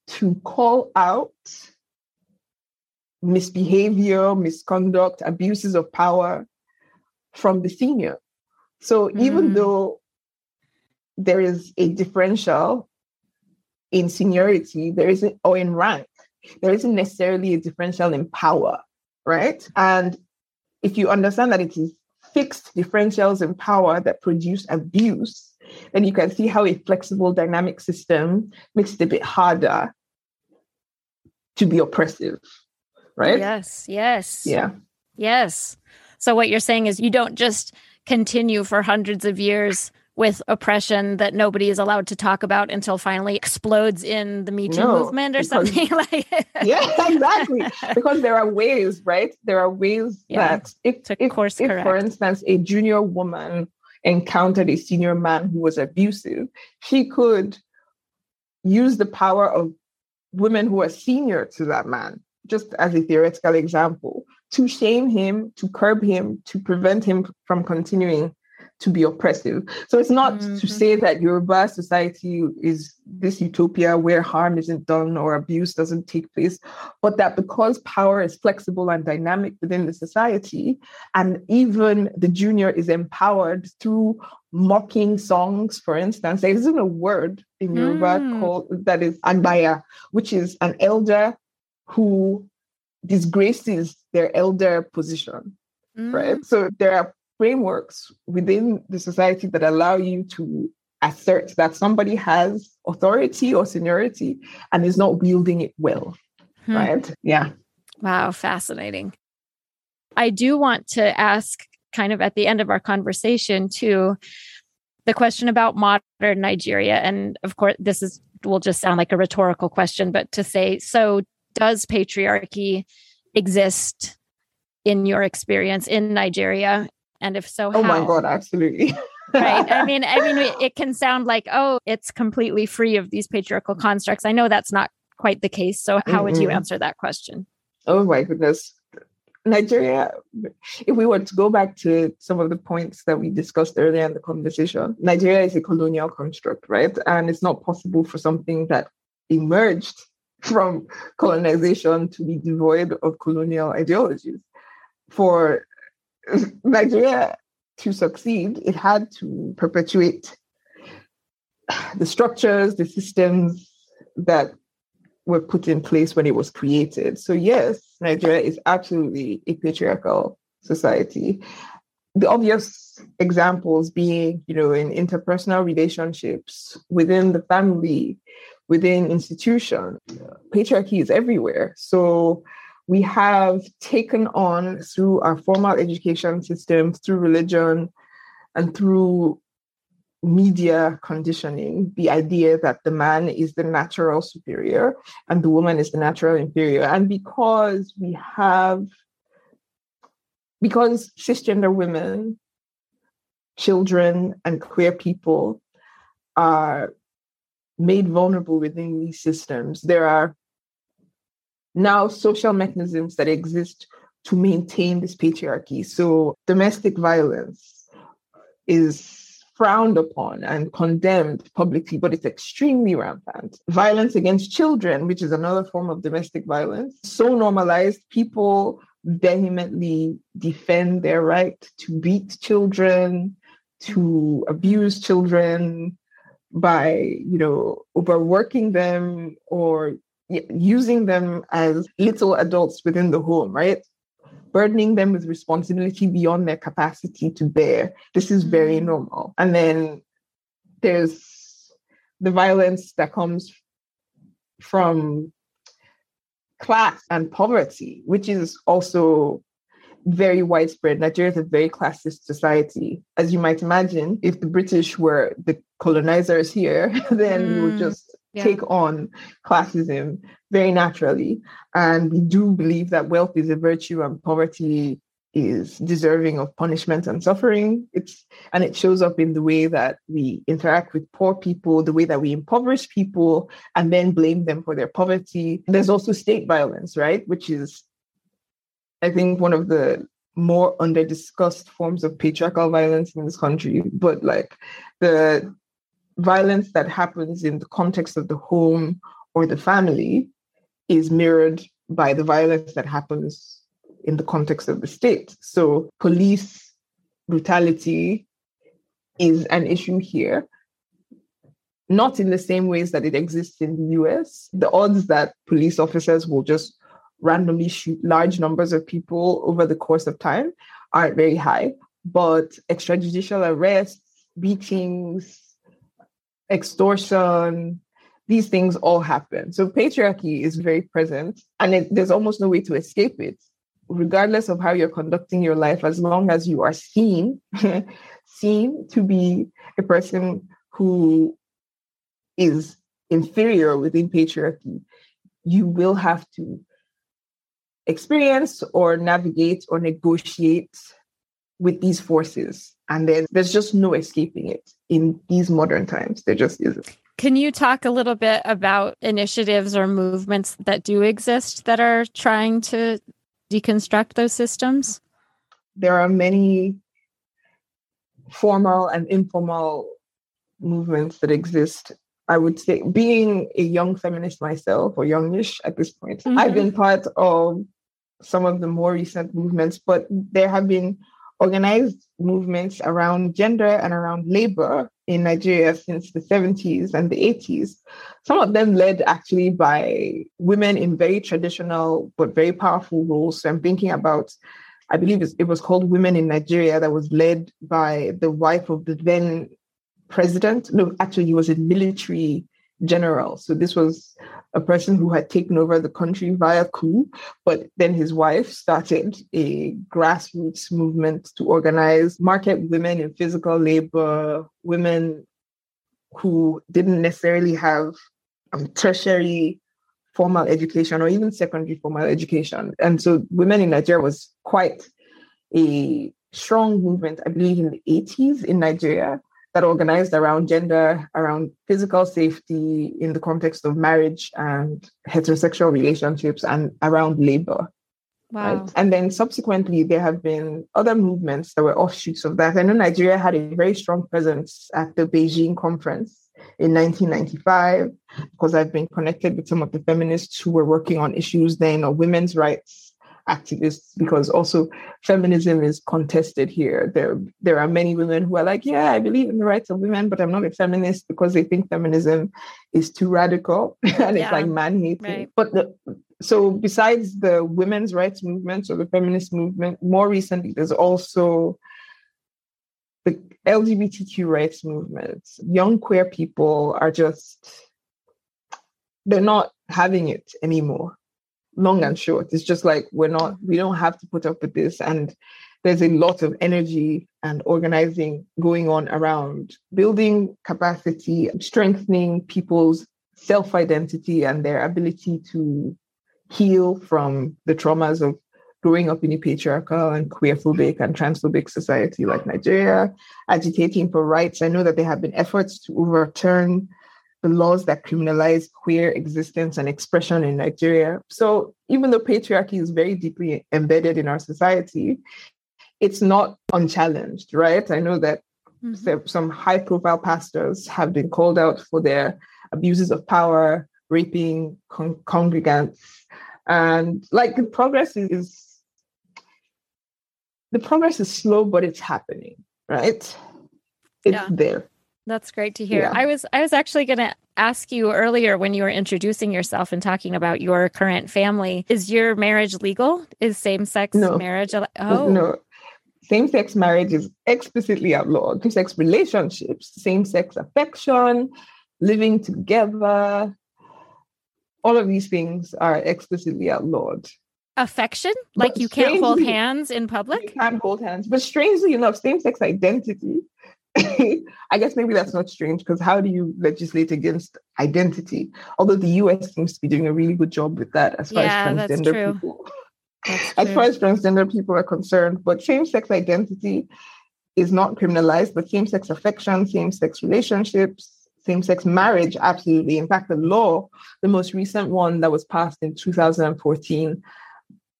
to call out misbehavior, misconduct, abuses of power from the senior. So mm. even though there is a differential in seniority, there isn't, or in rank, there isn't necessarily a differential in power, right? And if you understand that it is fixed differentials in power that produce abuse, then you can see how a flexible dynamic system makes it a bit harder to be oppressive right? Yes, yes. Yeah. Yes. So what you're saying is you don't just continue for hundreds of years with oppression that nobody is allowed to talk about until finally explodes in the Me Too no, movement or because, something (laughs) like Yeah, exactly. because there are ways, right? There are ways yeah, that if, if, course if for instance, a junior woman encountered a senior man who was abusive, she could use the power of women who are senior to that man just as a theoretical example, to shame him, to curb him, to prevent him from continuing to be oppressive. So it's not mm-hmm. to say that Yoruba society is this utopia where harm isn't done or abuse doesn't take place, but that because power is flexible and dynamic within the society, and even the junior is empowered through mocking songs, for instance, there isn't a word in Yoruba mm. called that is Agbaya, which is an elder who disgraces their elder position, mm. right? So there are frameworks within the society that allow you to assert that somebody has authority or seniority and is not wielding it well, hmm. right? Yeah. Wow, fascinating. I do want to ask, kind of at the end of our conversation, too, the question about modern Nigeria. And of course, this is will just sound like a rhetorical question, but to say, so does patriarchy exist in your experience in Nigeria? And if so, oh my god, absolutely. right. I (laughs) mean, I mean, it can sound like, oh, it's completely free of these patriarchal constructs. I know that's not quite the case. So, how mm would you answer that question? Oh my goodness. Nigeria, if we were to go back to some of the points that we discussed earlier in the conversation, Nigeria is a colonial construct, right? And it's not possible for something that emerged from colonization to be devoid of colonial ideologies. For (laughs) Nigeria to succeed, it had to perpetuate the structures, the systems that were put in place when it was created. So, yes, Nigeria is absolutely a patriarchal society. The obvious examples being, you know, in interpersonal relationships within the family, within institutions. Patriarchy is everywhere. So we have taken on through our formal education system, through religion, and through media conditioning the idea that the man is the natural superior and the woman is the natural inferior. And because we have, because cisgender women, children, and queer people are made vulnerable within these systems, there are now social mechanisms that exist to maintain this patriarchy. So domestic violence is frowned upon and condemned publicly, but it's extremely rampant. Violence against children, which is another form of domestic violence, so normalized, people vehemently defend their right to beat children, to abuse children by, you know, overworking them or using them as little adults within the home, right? burdening them with responsibility beyond their capacity to bear. This is very mm-hmm. normal. And then there's the violence that comes from class and poverty, which is also very widespread. Nigeria is a very classist society. As you might imagine, if the British were the colonizers here, (laughs) then mm, we would mm, just take on classism very naturally. And we do believe that wealth is a virtue and poverty is deserving of punishment and suffering. It's and it shows up in the way that we interact with poor people, the way that we impoverish people and then blame them for their poverty. There's also state violence, right? Which is I think one of the more under discussed forms of patriarchal violence in this country. But like the violence that happens in the context of the home or the family is mirrored by the violence that happens in the context of the state. So, police brutality is an issue here, not in the same ways that it exists in the US. The odds that police officers will just randomly shoot large numbers of people over the course of time aren't very high, but extrajudicial arrests, beatings, extortion, these things all happen. So patriarchy is very present and it, there's almost no way to escape it. Regardless of how you're conducting your life, as long as you are seen, (laughs) seen to be a person who is inferior within patriarchy, you will have to experience or navigate or negotiate with these forces. And then there's just no escaping it in these modern times. There just isn't. Can you talk a little bit about initiatives or movements that do exist that are trying to deconstruct those systems? There are many formal and informal movements that exist. I would say, being a young feminist myself, or youngish at this point, mm-hmm. I've been part of some of the more recent movements, but there have been organized movements around gender and around labor in Nigeria since the 70s and the 80s. Some of them led actually by women in very traditional but very powerful roles. So I'm thinking about, I believe it was called Women in Nigeria, that was led by the wife of the then president. No, actually, he was a military general. So this was a person who had taken over the country via coup, but then his wife started a grassroots movement to organize market women in physical labor, women who didn't necessarily have um, tertiary formal education or even secondary formal education. And so women in Nigeria was quite a strong movement, I believe, in the 80s in Nigeria that organized around gender, around physical safety in the context of marriage and heterosexual relationships, and around labor. Wow. Right? And then subsequently, there have been other movements that were offshoots of that. I know Nigeria had a very strong presence at the Beijing conference in 1995 because I've been connected with some of the feminists who were working on issues then of women's rights activists because also feminism is contested here. There, there are many women who are like, yeah, I believe in the rights of women, but I'm not a feminist because they think feminism is too radical (laughs) and yeah. it's like man hating. Right. But the, so besides the women's rights movement or the feminist movement, more recently there's also the LGBTQ rights movement. Young queer people are just they're not having it anymore long and short. It's just like we're not, we don't have to put up with this. And there's a lot of energy and organizing going on around building capacity, strengthening people's self identity and their ability to heal from the traumas of growing up in a patriarchal and queerphobic and transphobic society like Nigeria, agitating for rights. I know that there have been efforts to overturn the laws that criminalize queer existence and expression in Nigeria. So even though patriarchy is very deeply embedded in our society, it's not unchallenged, right? I know that mm-hmm. some high profile pastors have been called out for their abuses of power, raping con- congregants. And like the progress is, is the progress is slow, but it's happening, right? It's yeah. there. That's great to hear. Yeah. I was I was actually going to ask you earlier when you were introducing yourself and talking about your current family. Is your marriage legal? Is same-sex no. marriage Oh. No. Same-sex marriage is explicitly outlawed. Same-sex relationships, same-sex affection, living together, all of these things are explicitly outlawed affection like but you can't hold hands in public you can't hold hands but strangely enough same-sex identity (laughs) I guess maybe that's not strange because how do you legislate against identity? Although the US seems to be doing a really good job with that as far yeah, as transgender people. As far as transgender people are concerned, but same-sex identity is not criminalized, but same-sex affection, same-sex relationships, same-sex marriage, absolutely. In fact, the law, the most recent one that was passed in 2014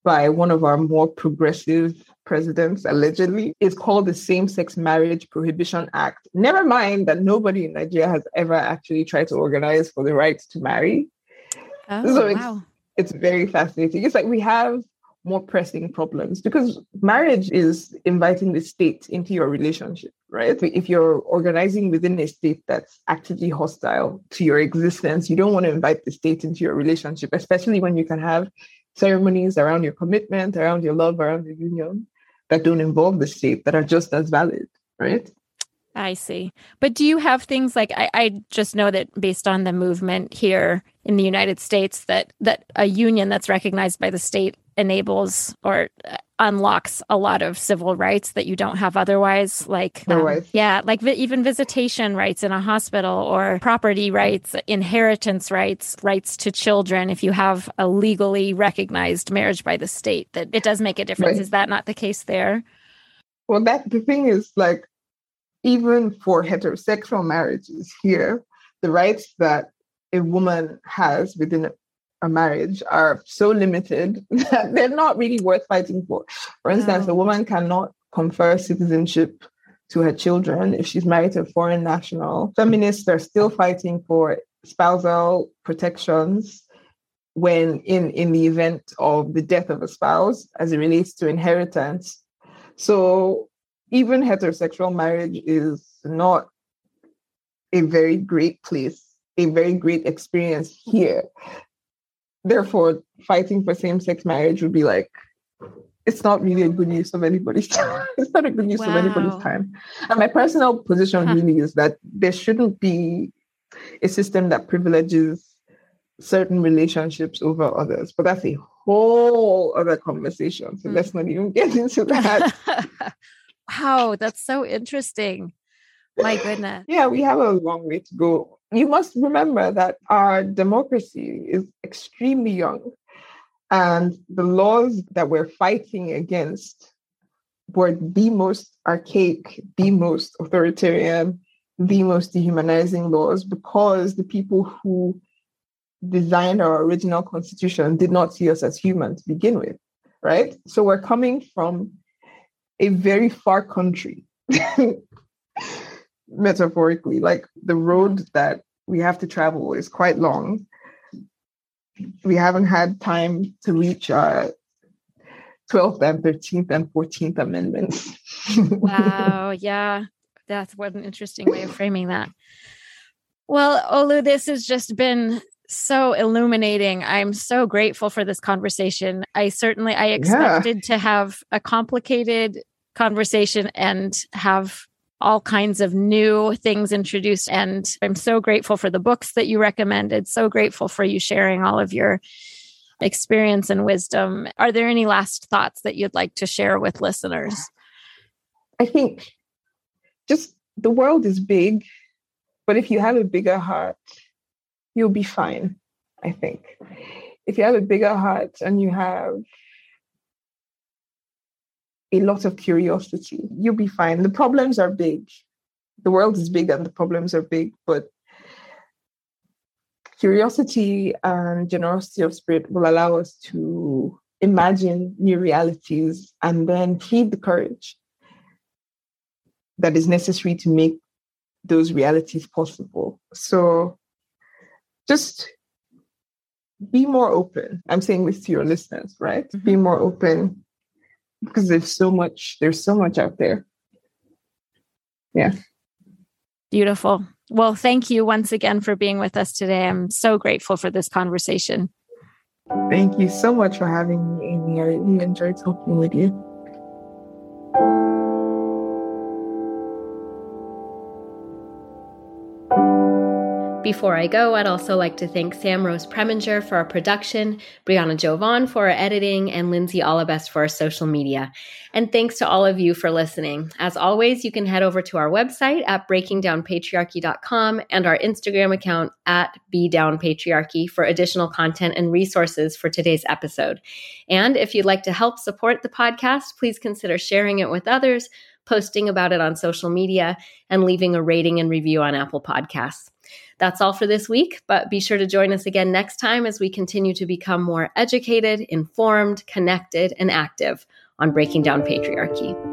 by one of our more progressive presidents, allegedly, is called the Same Sex Marriage Prohibition Act. Never mind that nobody in Nigeria has ever actually tried to organize for the right to marry. Oh, so it's, wow. it's very fascinating. It's like we have more pressing problems because marriage is inviting the state into your relationship, right? If you're organizing within a state that's actively hostile to your existence, you don't want to invite the state into your relationship, especially when you can have ceremonies around your commitment, around your love, around your union that don't involve the state that are just as valid, right? I see. But do you have things like I, I just know that based on the movement here in the United States that that a union that's recognized by the state enables or uh, unlocks a lot of civil rights that you don't have otherwise like um, yeah like vi- even visitation rights in a hospital or property rights inheritance rights rights to children if you have a legally recognized marriage by the state that it does make a difference. Right. is that not the case there? Well that the thing is like even for heterosexual marriages here the rights that a woman has within a marriage are so limited (laughs) that they're not really worth fighting for. For instance, a woman cannot confer citizenship to her children if she's married to a foreign national. Feminists are still fighting for spousal protections when in, in the event of the death of a spouse as it relates to inheritance. So even heterosexual marriage is not a very great place, a very great experience here therefore fighting for same-sex marriage would be like it's not really a good use of anybody's (laughs) time. It's not a good use wow. of anybody's time. And my personal position huh. really is that there shouldn't be a system that privileges certain relationships over others. But that's a whole other conversation. So mm. let's not even get into (laughs) that. wow, that's so interesting. My goodness. yeah, we have a long way to go you must remember that our democracy is extremely young and the laws that we're fighting against were the most archaic, the most authoritarian, the most dehumanizing laws because the people who designed our original constitution did not see us as human to begin with, right? So we're coming from a very far country (laughs) metaphorically. Like the road that we have to travel is quite long. We haven't had time to reach uh, our 12th and 13th and 14th amendments. (laughs) wow. Yeah. That's what an interesting way of framing that. Well, Olu, this has just been so illuminating. I'm so grateful for this conversation. I certainly I expected yeah. to have a complicated conversation and have all kinds of new things introduced. And I'm so grateful for the books that you recommended. So grateful for you sharing all of your experience and wisdom. Are there any last thoughts that you'd like to share with listeners? I think just the world is big, but if you have a bigger heart, you'll be fine, I think. If you have a bigger heart and you have a lot of curiosity, you'll be fine. The problems are big. The world is big and the problems are big, but curiosity and generosity of spirit will allow us to imagine new realities and then heed the courage that is necessary to make those realities possible. So just be more open. I'm saying this to your listeners, right? Mm-hmm. Be more open because there's so much, there's so much out there. Yeah. Beautiful. Well, thank you once again for being with us today. I'm so grateful for this conversation. Thank you so much for having me, Amy. I really enjoyed talking with you. Before I go, I'd also like to thank Sam Rose Preminger for our production, Brianna Jovan for our editing, and Lindsay Olabest for our social media. And thanks to all of you for listening. As always, you can head over to our website at breakingdownpatriarchy.com and our Instagram account at bdownpatriarchy for additional content and resources for today's episode. And if you'd like to help support the podcast, please consider sharing it with others, posting about it on social media, and leaving a rating and review on Apple Podcasts. That's all for this week, but be sure to join us again next time as we continue to become more educated, informed, connected, and active on breaking down patriarchy.